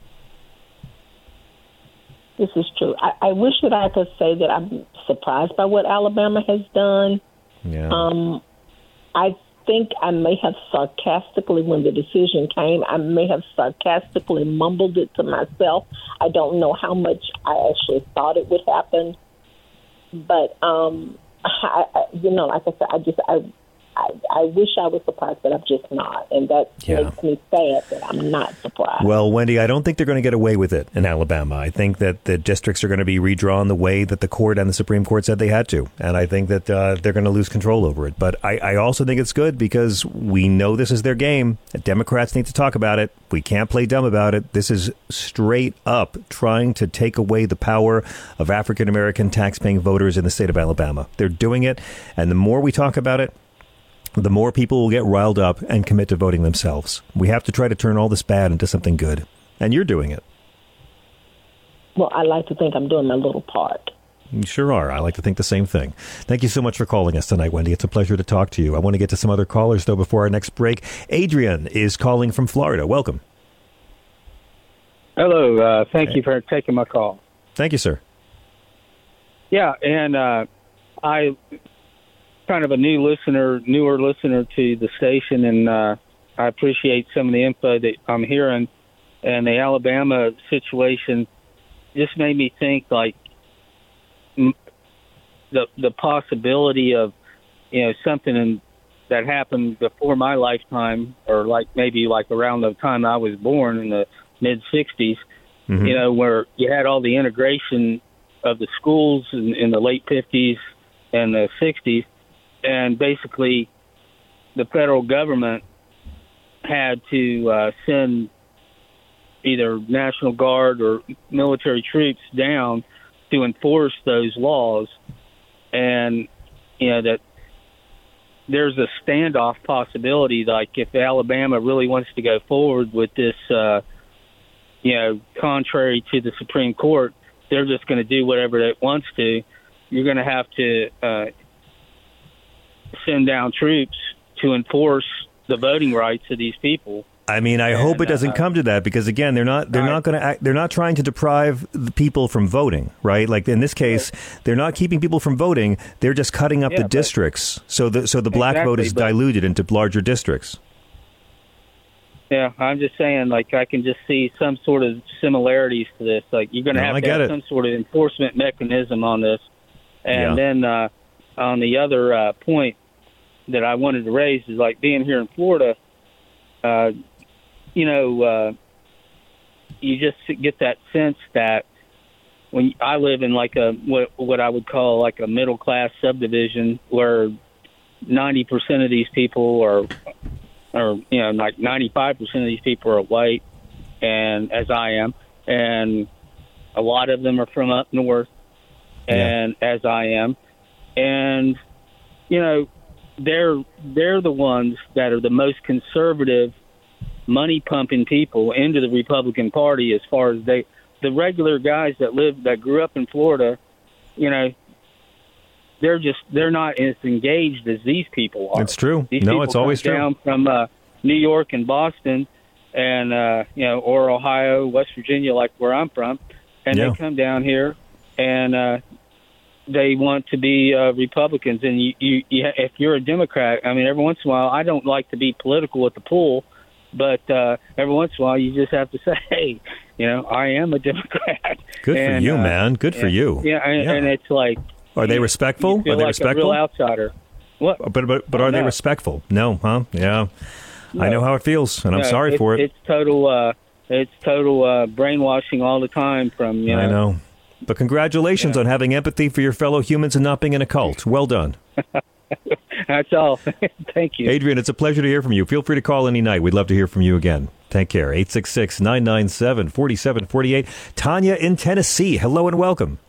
This is true. I, I wish that I could say that I'm surprised by what Alabama has done. Yeah. Um, I think I may have sarcastically, when the decision came, I may have sarcastically mumbled it to myself. I don't know how much I actually thought it would happen, but um, I, I, you know, like I said, I just I. I, I wish I was surprised, but I'm just not, and that Yeah. makes me sad that I'm not surprised. Well, Wendy, I don't think they're going to get away with it in Alabama. I think that the districts are going to be redrawn the way that the court and the Supreme Court said they had to. And I think that uh, they're going to lose control over it. But I, I also think it's good because we know this is their game. Democrats need to talk about it. We can't play dumb about it. This is straight up trying to take away the power of African American tax-paying voters in the state of Alabama. They're doing it. And the more we talk about it, the more people will get riled up and commit to voting themselves. We have to try to turn all this bad into something good. And you're doing it. well, I like to think I'm doing my little part. You sure are. I like to think the same thing. Thank you so much for calling us tonight, Wendy. It's a pleasure to talk to you. I want to get to some other callers, though, before our next break. Adrian is calling from Florida. Welcome. Hello. Uh, thank you for taking my call. Thank you, sir. Yeah, and uh, I kind of a new listener, newer listener to the station, and uh, I appreciate some of the info that I'm hearing. And the Alabama situation just made me think like m- the the possibility of you know something in, that happened before my lifetime, or like maybe like around the time I was born in the mid '60s. Mhm. You know, where you had all the integration of the schools in, in the late 50s and the 60s, and basically the federal government had to uh, send either National Guard or military troops down to enforce those laws, and you know that there's a standoff possibility. Like if Alabama really wants to go forward with this, uh, you know, contrary to the Supreme Court, they're just going to do whatever it wants to. You're going to have to uh, send down troops to enforce the voting rights of these people. I mean, I hope it doesn't uh, come to that because again, they're not they're not going to they're not trying to deprive the people from voting, right? Like in this case, they're not keeping people from voting; they're just cutting up Yeah, the but- districts so the so the black vote is but- diluted into larger districts. Yeah, I'm just saying, like I can just see some sort of similarities to this. Like you're going to have to have some sort of enforcement mechanism on this. And Yeah. then uh, on the other uh, point that I wanted to raise is like being here in Florida. Uh, you know, uh, you just get that sense that when I live in like a what what I would call like a middle class subdivision where ninety percent of these people are or you know like 95% of these people are white and as I am and a lot of them are from up north and as I am and you know they're they're the ones that are the most conservative money pumping people into the Republican Party as far as they the regular guys that live that grew up in Florida you know they're just they're not as engaged as these people are It's true. these No, it's always come true. down from uh, New York and Boston, and uh, you know, or Ohio, West Virginia, like where I'm from, and Yeah. they come down here and uh, they want to be uh, Republicans. And you, you, you, if you're a Democrat, I mean, every once in a while, I don't like to be political at the pool, but uh, every once in a while, you just have to <laughs> say, hey, you know, I am a Democrat. Good for you, uh, man. Good for you. Yeah, and, and it's like Are they respectful? Are they like respectful? a real outsider. What? But but but are they respectful? No, huh? Yeah. I know how it feels, and I'm No, sorry it's- for it. It's total. Uh, it's total uh, brainwashing all the time. From you know, I know. But congratulations on having empathy for your fellow humans and not being in a cult. Well done. <laughs> That's all. <laughs> Thank you. Adrian, it's a pleasure to hear from you. Feel free to call any night. We'd love to hear from you again. Take care. 866 997 4748. Tanya in Tennessee. Hello and welcome.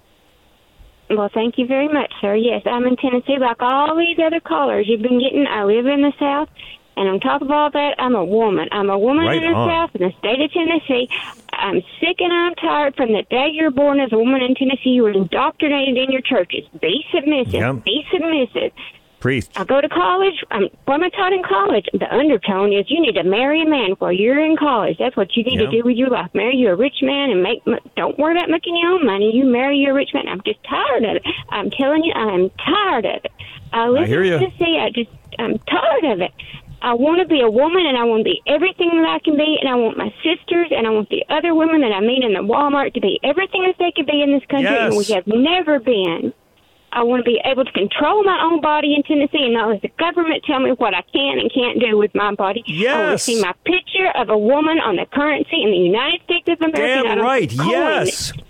Well, thank you very much, sir. Yes, I'm in Tennessee like all these other callers you've been getting. I live in the South, and on top of all that, I'm a woman. I'm a woman Right in the on. South, in the state of Tennessee. I'm sick and I'm tired from the day you're born as a woman in Tennessee. You were indoctrinated in your churches. Be submissive. Yep. Be submissive. Priest. I go to college. Um, what am I taught in college? The undertone is you need to marry a man while you're in college. That's what you need Yeah. to do with your life. Marry you a rich man and make. Don't worry about making your own money. You marry your rich man. I'm just tired of it. I'm telling you, I'm tired of it. I live here in ya. Tennessee. I just, I'm tired of it. I want to be a woman, and I want to be everything that I can be, and I want my sisters, and I want the other women that I meet in the Walmart to be everything that they could be in this country, and we have never been. I want to be able to control my own body in Tennessee and not let the government tell me what I can and can't do with my body. Yes. I want to see my picture of a woman on the currency in the United States of America. Damn right. Yes. it.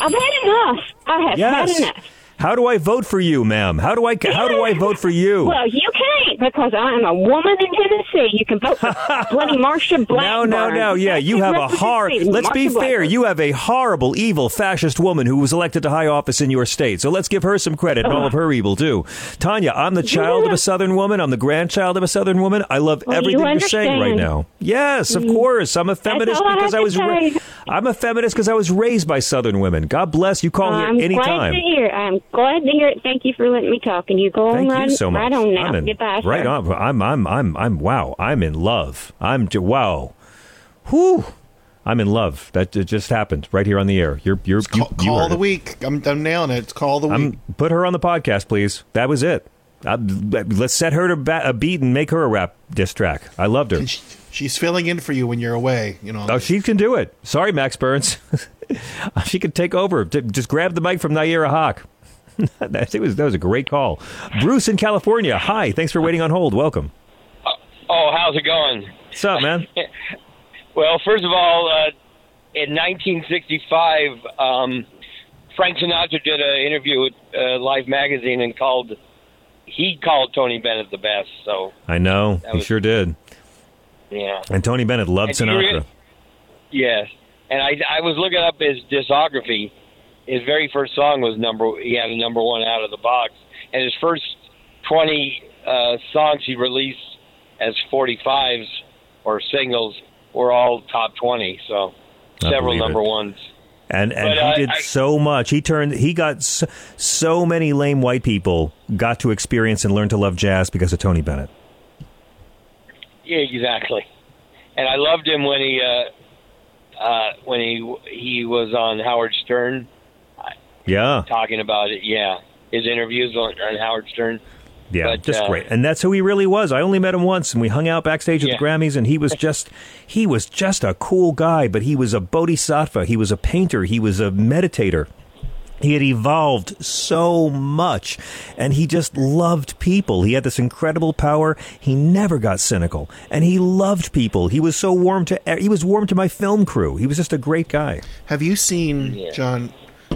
I've had enough. I have Yes. had enough. How do I vote for you, ma'am? How do I how do I vote for you? Well, you can't because I am a woman in Tennessee. You can vote for <laughs> bloody Marsha No, Blackburn. no, no. Yeah, you have a hard. Let's be fair. You have a horrible, evil, fascist woman who was elected to high office in your state. So let's give her some credit and all of her evil too. Tanya, I'm the child of a Southern woman. I'm the grandchild of a Southern woman. I love Well, everything you're saying right now. Yes, of Mm. course. I'm a feminist all I because I was. Ra- I'm a feminist because I was raised by Southern women. God bless you. Call I'm here glad anytime. to hear. I'm glad to hear it. Thank you for letting me talk. And you go Thank on right, you so much. right on now. I'm in, Goodbye, right sir. on. I'm I'm I'm I'm wow. I'm in love. I'm wow. Whew. I'm in love. That just happened right here on the air. You're you're you, you Call the it. week. I'm, I'm nailing it. It's call the week. I'm put her on the podcast, please. That was it. Uh, let's set her to ba- a beat and make her a rap diss track. I loved her. She's filling in for you when you're away. You know. Oh, she can do it. Sorry, Max Burns. <laughs> she can take over. Just grab the mic from Nayyera Haq. <laughs> that, it was, that was a great call. Bruce in California. Hi. Thanks for waiting on hold. Welcome. Oh, how's it going? What's up, man? <laughs> Well, first of all, uh, in 1965, um, Frank Sinatra did an interview with uh, Life magazine and called he called Tony Bennett the best. So I know. That He was- sure did. yeah, And Tony Bennett loved And Sinatra. re- yes. And I I was looking up his discography. His very first song was number. He had a number one out of the box, and his first 20 uh, songs he released as 45s or singles were all top 20. So I several number it. ones. And and But, he did I- so much. He turned. He got so, so many lame white people got to experience and learn to love jazz because of Tony Bennett. Yeah, exactly. And I loved him when he uh, uh, when he he was on Howard Stern Yeah, talking about it. Yeah, his interviews on, on Howard Stern. yeah, But, just uh, great. And that's who he really was. I only met him once, and we hung out backstage at Yeah. the Grammys, and he was <laughs> just he was just a cool guy. But he was a bodhisattva. He was a painter. He was a meditator. He had evolved so much, and he just loved people. He had this incredible power. He never got cynical, and he loved people. He was so warm to he was warm to my film crew. He was just a great guy. Have you seen John?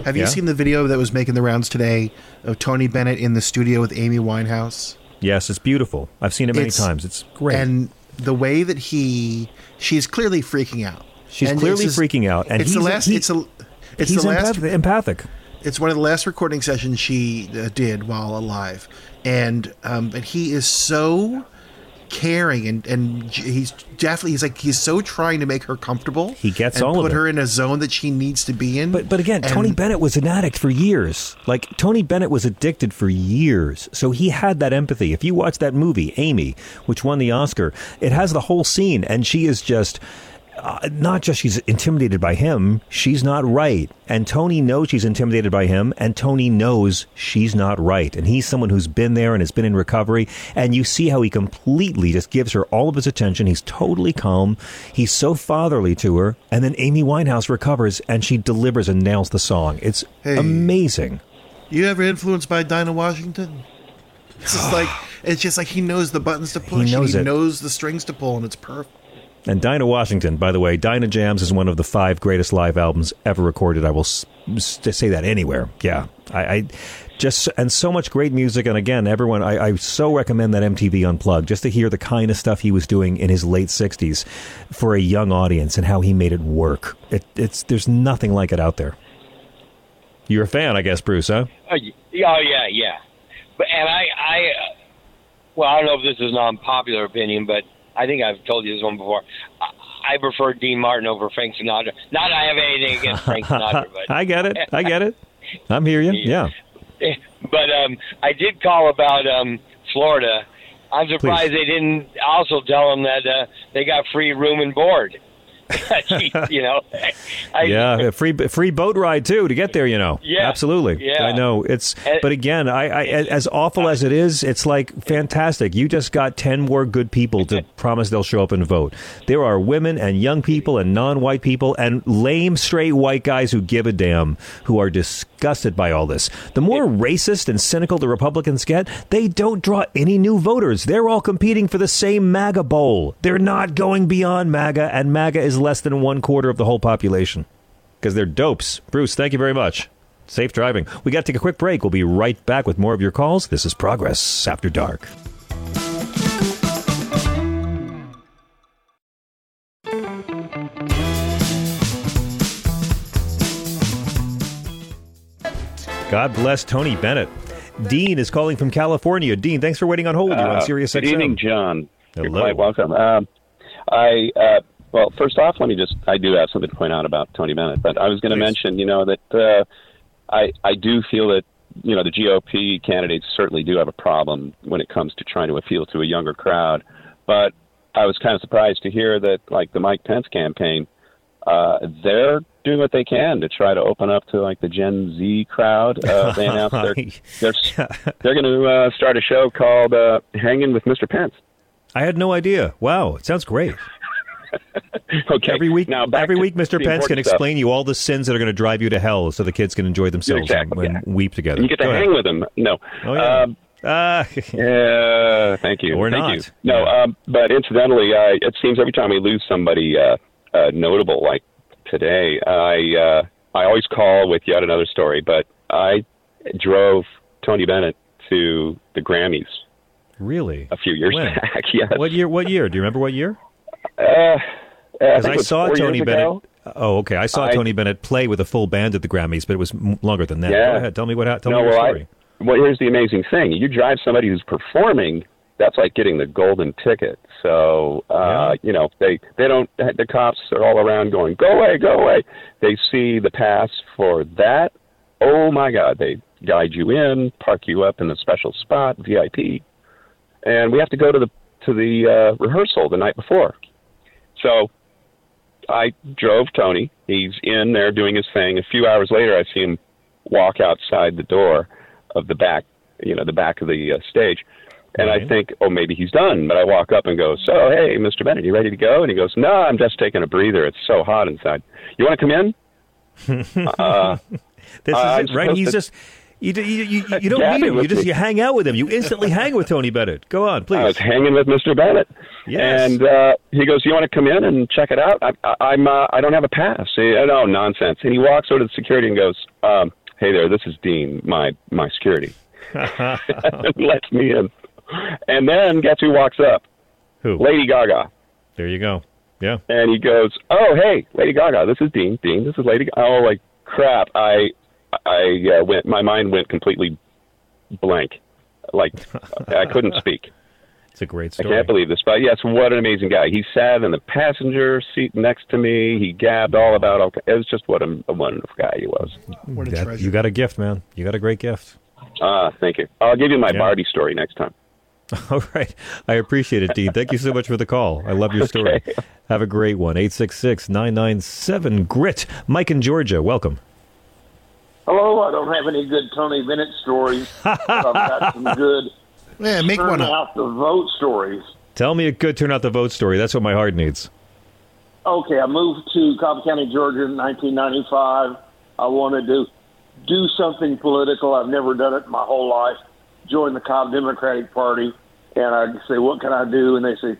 Have you Yeah? seen the video that was making the rounds today of Tony Bennett in the studio with Amy Winehouse? Yes, it's beautiful. I've seen it many It's- times. It's great. And the way that he, she's clearly freaking out. She's And clearly his- freaking out, and it's the he's- last. he- it's a. It's he's the last empath- empathic. It's one of the last recording sessions she uh, did while alive, and um, and he is so caring and and he's definitely he's like he's so trying to make her comfortable. He gets and all of put her in a zone that she needs to be in. But but again, Tony Bennett was an addict for years. Like Tony Bennett was addicted for years, so he had that empathy. If you watch that movie, Amy, which won the Oscar, it has the whole scene, and she is just. Uh, not just she's intimidated by him, she's not right. And Tony knows she's intimidated by him, and Tony knows she's not right. And he's someone who's been there and has been in recovery. And you see how he completely just gives her all of his attention. He's totally calm. He's so fatherly to her. And then Amy Winehouse recovers and she delivers and nails the song. It's Hey. amazing. You ever influenced by Dinah Washington? It's just <sighs> like it's just like he knows the buttons to push. He knows he knows the strings to pull, and it's perfect. And Dinah Washington, by the way, Dinah Jams is one of the five greatest live albums ever recorded. I will s- s- say that anywhere. Yeah, I, I just and so much great music. And again, everyone, I, I so recommend that MTV Unplugged just to hear the kind of stuff he was doing in his late '60s for a young audience and how he made it work. It, it's there's nothing like it out there. You're a fan, I guess, Bruce, huh? Oh y- oh, yeah, yeah. But and I, I, uh, well, I don't know if this is an unpopular opinion, but I think I've told you this one before. I, I prefer Dean Martin over Frank Sinatra. Not that I have anything against Frank Sinatra, <laughs> but I get it. I get it. I'm hearing you. Yeah. but um, I did call about um, Florida. I'm surprised they didn't also tell them that uh, they got free room and board. <laughs> you know, I, yeah, a free free boat ride too to get there. You know, Yeah, absolutely. yeah. I know it's. But again, I, I as awful as it is, it's like fantastic. You just got ten more good people to <laughs> promise they'll show up and vote. There are women and young people and non-white people and lame straight white guys who give a damn who are disgusted by all this. The more racist and cynical the Republicans get, they don't draw any new voters. They're all competing for the same MAGA bowl. They're not going beyond MAGA, and MAGA is less than one quarter of the whole population because they're dopes. Bruce, thank you very much. Safe driving. We got to take a quick break. We'll be right back with more of your calls. This is Progress After Dark. God bless Tony Bennett. Dean is calling from California. Dean, thanks for waiting on hold. You're on Uh, Sirius Good evening, John. You're Hello. quite welcome. Um, I uh, well, first off, let me just I do have something to point out about Tony Bennett, but I was going to mention, you know, that uh, I I do feel that you know the GOP candidates certainly do have a problem when it comes to trying to appeal to a younger crowd, but I was kind of surprised to hear that like the Mike Pence campaign, uh, they're doing what they can to try to open up to like the Gen Z crowd. Uh, <laughs> they announced <laughs> they're they're, they're going to uh, start a show called uh, "Hanging with Mr. Pence." I had no idea. Wow, it sounds great. <laughs> okay. Every week, now every week, Mr. Pence can important stuff. explain you all the sins that are going to drive you to hell, so the kids can enjoy themselves Exactly, and, and weep together. And you get to Go hang ahead. with them. No. Oh, yeah. Um, Ah, yeah, thank you. Or thank not. You. No, um, but incidentally, uh, it seems every time we lose somebody uh, uh, notable, like today, I uh, I always call with yet another story. But I drove Tony Bennett to the Grammys really? a few years When? back. <laughs> yes. What year? What year? Do you remember what year? Uh, Because think I, it saw Tony Bennett. Oh, okay. I saw I- Tony Bennett play with a full band at the Grammys, but it was m- longer than that. Yeah. Go ahead. Tell me what. Tell no, me your well, story. I, well, here's the amazing thing: you drive somebody who's performing that's like getting the golden ticket. So uh, you know they they don't the cops are all around going go away go away. They see the pass for that. Oh my God! They guide you in, park you up in a special spot, VIP, and we have to go to the to the uh, rehearsal the night before. So I drove Tony. He's in there doing his thing. A few hours later, I see him walk outside the door of the back, you know, the back of the uh, stage. And I think, oh, maybe he's done. But I walk up and go, so, hey, Mr. Bennett, you ready to go? And he goes, no, I'm just taking a breather. It's so hot inside. You want to come in? <laughs> uh, This is I'm it, right? He's to- just you. You, you, you, don't meet him. You just me. you hang out with him. You instantly hang with Tony Bennett. Go on, please. I was hanging with Mr. Bennett, Yes. and uh, he goes, "You want to come in and check it out?" I, I, I'm uh, I don't have a pass. He, uh, no nonsense. And he walks over to the security and goes, um, "Hey there, this is Dean, my my security." <laughs> <laughs> and lets me in. And then guess who walks up? Who? Lady Gaga. There you go. Yeah. And he goes, "Oh, hey, Lady Gaga, this is Dean. Dean, this is Lady." Gaga. Oh, like crap! I I uh, went. My mind went completely blank. Like <laughs> I couldn't speak. It's a great I can't believe this, but yes, what an amazing guy. He sat in the passenger seat next to me. He gabbed all about. All, it was just what a, a wonderful guy he was. That- you got a gift, man. You got a great gift. Ah, thank you. I'll give you my Barbie story next time. <laughs> All right. I appreciate it, Dean. Thank you so much for the call. I love your story. <laughs> Have a great one. 866 997 GRIT. Mike in Georgia, welcome. Hello, I don't have any good Tony Bennett stories, <laughs> but I've got some good yeah, make one turn up. out the vote stories. Tell me a good turn out the vote story. That's what my heart needs. Okay, I moved to Cobb County, Georgia in 1995. I wanted to do something political. I've never done it in my whole life. Joined the Cobb Democratic Party, and I say, "What can I do?" And they say,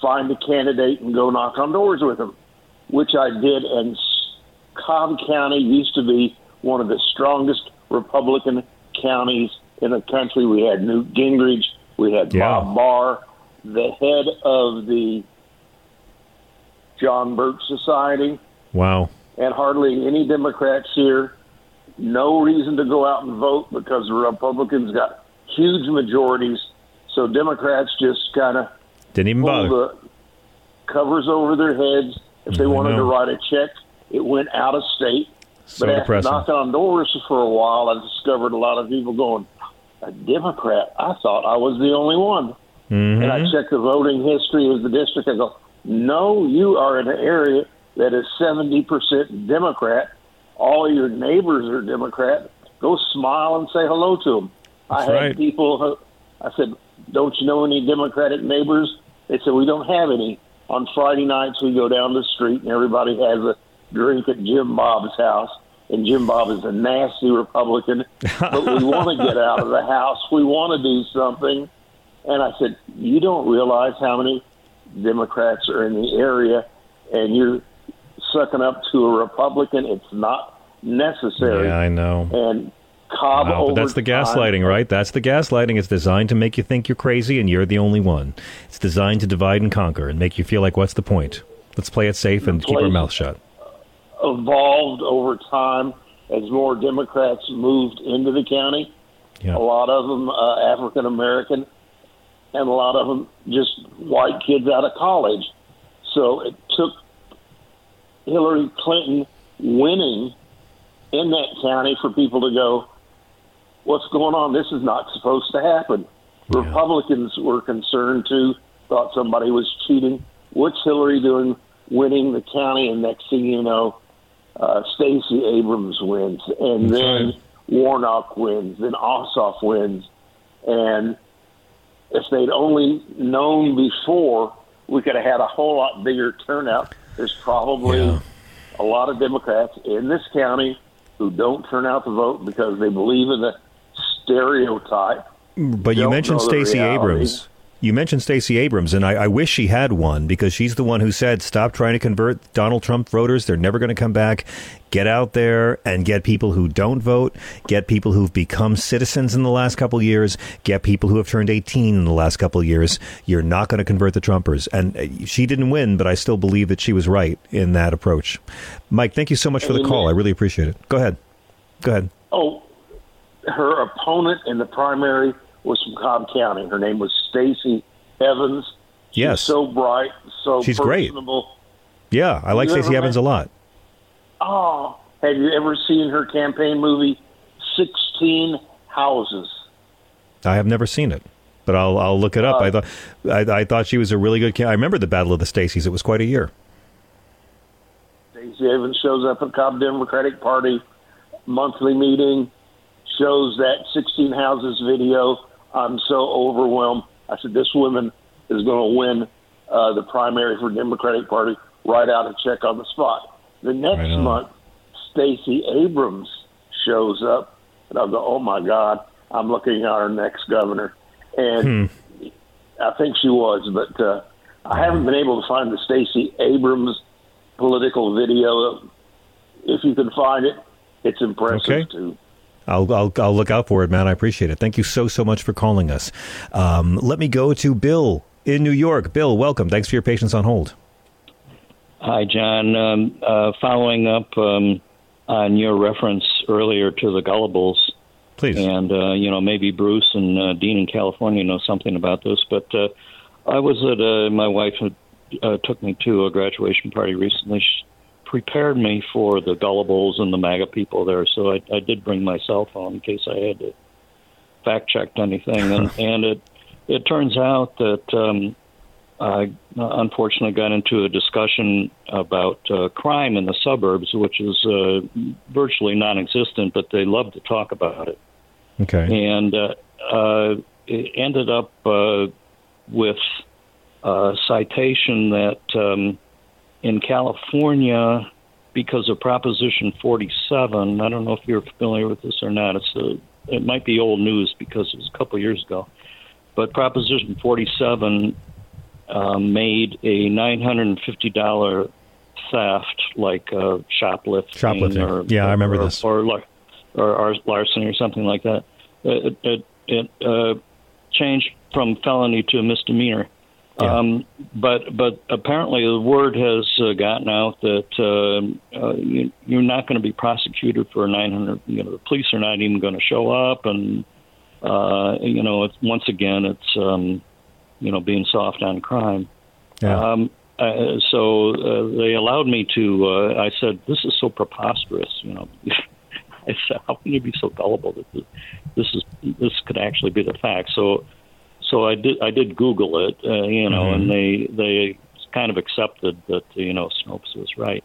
"Find a candidate and go knock on doors with them," which I did. And Cobb County used to be one of the strongest Republican counties in the country. We had Newt Gingrich, we had Bob Barr, the head of the John Birch Society, Wow. and hardly any Democrats here. No reason to go out and vote because the Republicans got huge majorities. So Democrats just kind of Didn't even bother. the covers over their heads. If they mm, I wanted to write a check, it went out of state. So but after depressing. knocking on doors for a while, I discovered a lot of people going, a Democrat. I thought I was the only one. Mm-hmm. And I checked the voting history of the district. I go, no, you are in an area that is 70% Democrat. All your neighbors are Democrat. Go smile and say hello to them. I had right. people, who- I said, don't you know any Democratic neighbors? They said, we don't have any. On Friday nights, we go down the street and everybody has a drink at Jim Bob's house. And Jim Bob is a nasty Republican, but we <laughs> want to get out of the house. We want to do something. And I said, You don't realize how many Democrats are in the area, and you're sucking up to a Republican. It's not necessary. Yeah, I know. And Cobb Wow, but that's the time- gaslighting, right? That's the gaslighting. It's designed to make you think you're crazy and you're the only one. It's designed to divide and conquer and make you feel like, what's the point? Let's play it safe and keep our mouth shut. evolved over time as more Democrats moved into the county. Yeah. A lot of them uh, African American, and a lot of them just white kids out of college. So it took Hillary Clinton winning in that county for people to go, "What's going on? This is not supposed to happen." Republicans were concerned too, thought somebody was cheating. What's Hillary doing winning the county? And next thing you know, uh, Stacey Abrams wins, and That's then right. Warnock wins, then Ossoff wins, and if they'd only known before, we could have had a whole lot bigger turnout. There's probably a lot of Democrats in this county who don't turn out to vote because they believe in the stereotype. But you mentioned Stacey. Abrams. You mentioned Stacey Abrams, and I, I wish she had won because she's the one who said, "Stop trying to convert Donald Trump voters. They're never going to come back. Get out there and get people who don't vote. Get people who've become citizens in the last couple of years. Get people who have turned 18 in the last couple of years. You're not going to convert the Trumpers." And uh, she didn't win, but I still believe that she was right in that approach. Mike, thank you so much for the call. I really appreciate it. Go ahead. Go ahead. Oh, her opponent in the primary was from Cobb County. Her name was Stacey Evans. She's Yes. so bright, so She's great. Yeah, I like Stacey Evans a lot. Oh, have you ever seen her campaign movie, Sixteen Houses? I have never seen it, but I'll I'll look it up. Uh, I thought I, I thought she was a really good. I remember the Battle of the Stacys. It was quite a year. Stacey Evans shows up at Cobb Democratic Party monthly meeting, shows that 16 Houses video. I'm so overwhelmed. I said, this woman is going to win uh, the primary for Democratic Party right out of check on the spot. The next month, Stacey Abrams shows up, and I go, oh my God, I'm looking at our next governor. And I think she was, but uh, I haven't been able to find the Stacey Abrams political video. If you can find it, it's impressive Okay. too. I'll, I'll I'll look out for it, man. I appreciate it. Thank you so so much for calling us. Um, let me go to Bill in New York. Bill, welcome. Thanks for your patience on hold. Hi, John. Um, uh, following up um, on your reference earlier to the Gullibles, please, and uh, you know maybe Bruce and uh, Dean in California know something about this, but uh, I was at uh, my wife had, uh, took me to a graduation party recently. She prepared me for the Gullibles and the MAGA people there, so I, I did bring my cell phone in case I had to fact checked anything, and, <laughs> and it it turns out that um, I unfortunately got into a discussion about uh, crime in the suburbs, which is uh, virtually non-existent, but they love to talk about it. Okay. And uh, uh, it ended up uh, with a citation that um, in California, because of Proposition 47, I don't know if you're familiar with this or not. It's a, it might be old news because it was a couple of years ago, but Proposition 47 uh, made a $950 theft, like uh, shoplifting, Shoplifting. or Yeah, I remember or, this. or, or, or larceny or something like that. It, it, it uh, changed from felony to a misdemeanor. Um, but but apparently the word has uh, gotten out that uh, uh, you, you're not going to be prosecuted for 900. You know, the police are not even going to show up, and uh, you know, it's, once again, it's um, you know being soft on crime. Um, uh, so uh, they allowed me to. Uh, I said, "This is so preposterous." You know, <laughs> I said, "How can you be so gullible that this, this is this could actually be the fact?" So, so I did. I did Google it. Uh, you know, and they they kind of accepted that you know Snopes was right.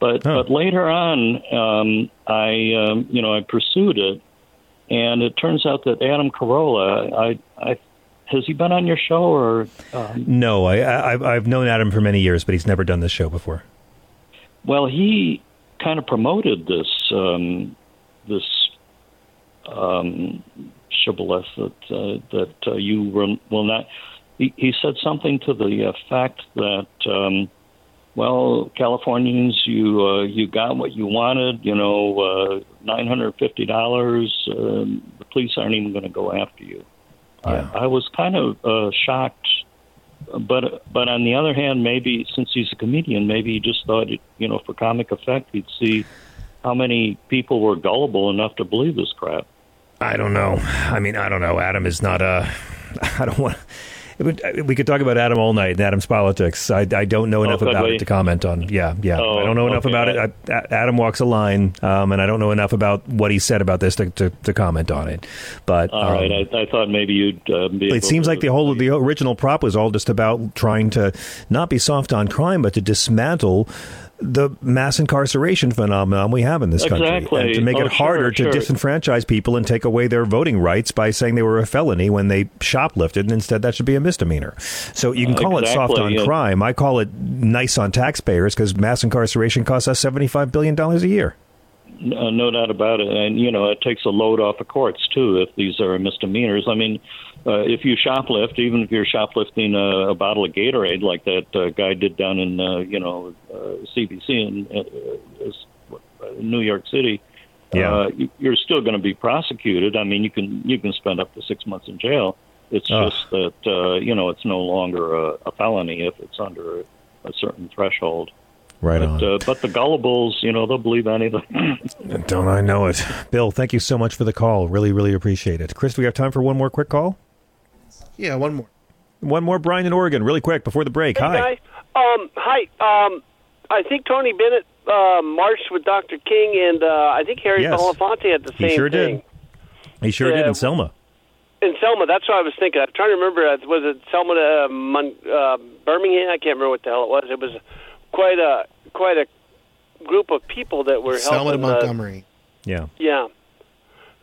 But but later on, um, I um, you know I pursued it, and it turns out that Adam Carolla, I I has he been on your show or? Um, No, I, I I've- I've known Adam for many years, but he's never done this show before. Well, he kind of promoted this um, this um, shibboleth that uh, that uh, you will, will not. He, he said something to the effect that, um, well, Californians, you uh, you got what you wanted. You know, uh, nine hundred fifty dollars. Um, the police aren't even going to go after you. I, I was kind of uh, shocked but but on the other hand, maybe since he's a comedian, maybe he just thought, you know, for comic effect, he'd see how many people were gullible enough to believe this crap. I don't know. I mean, I don't know. Adam is not a. <laughs> I don't want. Would, we could talk about Adam all night and Adam's politics. I, I don't know enough could about it to comment on. Yeah, yeah. Oh, I don't know enough okay. about it. I, Adam walks a line, um, and I don't know enough about what he said about this to, to, to comment on it. But All um, right, I, I thought maybe you'd uh, be. it seems to- like the whole of the original prop was all just about trying to not be soft on crime, but to dismantle the mass incarceration phenomenon we have in this country, and to make Oh, it harder sure, to sure. disenfranchise people and take away their voting rights by saying they were a felony when they shoplifted, and instead that should be a misdemeanor. So you can call it soft on yeah. crime. I call it nice on taxpayers because mass incarceration costs us seventy five billion dollars a year. Uh, no doubt about it, and you know it takes a load off the courts too if these are misdemeanors. I mean, uh, if you shoplift, even if you're shoplifting a, a bottle of Gatorade like that uh, guy did down in uh, you know uh, CBC in uh, uh, New York City, Yeah. uh, you- you're still going to be prosecuted. I mean, you can you can spend up to six months in jail. It's just that uh, you know it's no longer a, a felony if it's under a, a certain threshold. Right but, on. Uh, but the gullibles, you know, they'll believe anything. <laughs> Don't I know it, Bill? Thank you so much for the call. Really, really appreciate it. Chris, do we have time for one more quick call? Yeah, one more. One more, Brian in Oregon, really quick before the break. Hey, Hi. guys. Um, hi. Um, I think Tony Bennett uh, marched with Dr. King, and uh, I think Harry Yes. Belafonte had the same He sure thing. did. He sure did in Selma. In Selma, that's what I was thinking. I'm trying to remember. uh, Was it Selma, uh, Mon- uh, Birmingham? I can't remember what the hell it was. It was quite a quite a group of people that were Selma to helping. uh, Montgomery. Yeah. yeah.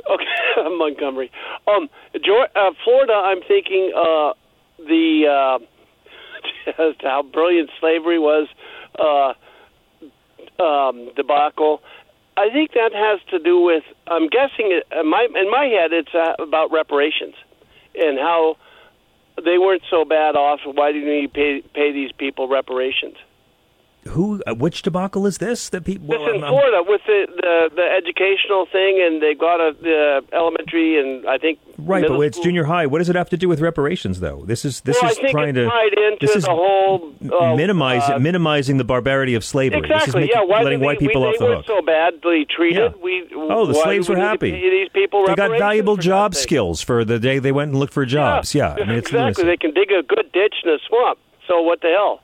Okay, <laughs> Montgomery. Um, Georgia, uh, Florida. I'm thinking uh, the uh, <laughs> how brilliant slavery was uh, um, debacle. I think that has to do with. I'm guessing it, in my in my head, it's uh, about reparations and how they weren't so bad off. Why do you pay pay these people reparations? Who? Uh, which debacle is this? That people? This in Florida with the, the the educational thing, and they got a the elementary and I think Right, but it's school. junior high. What does it have to do with reparations, though? This is this well, is trying to this is the whole uh, minimize uh, minimizing the barbarity of slavery. This is Exactly. making, yeah. Why letting did white people we, off they the hook. so badly treated. Yeah. We Oh, the slaves were we need to happy. these people They got valuable job skills for the day they went and looked for jobs. Yeah, I mean it's exactly. They can dig a good ditch in a swamp. So what the hell?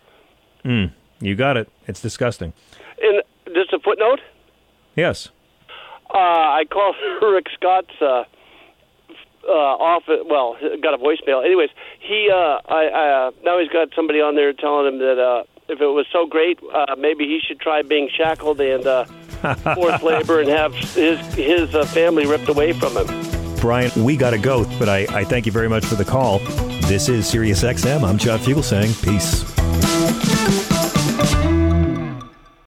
lunacy. Mm, you got it. It's disgusting. And just a footnote. Yes. Uh, I called <laughs> Rick Scott's uh, uh, off. Well, got a voicemail. Anyways, he uh, I, I uh, now he's got somebody on there telling him that uh, if it was so great, uh, maybe he should try being shackled and uh, <laughs> forced labor and have his his uh, family ripped away from him. Brian, we got to go, but I, I thank you very much for the call. This is Sirius XM. I'm John Fugelsang. Peace.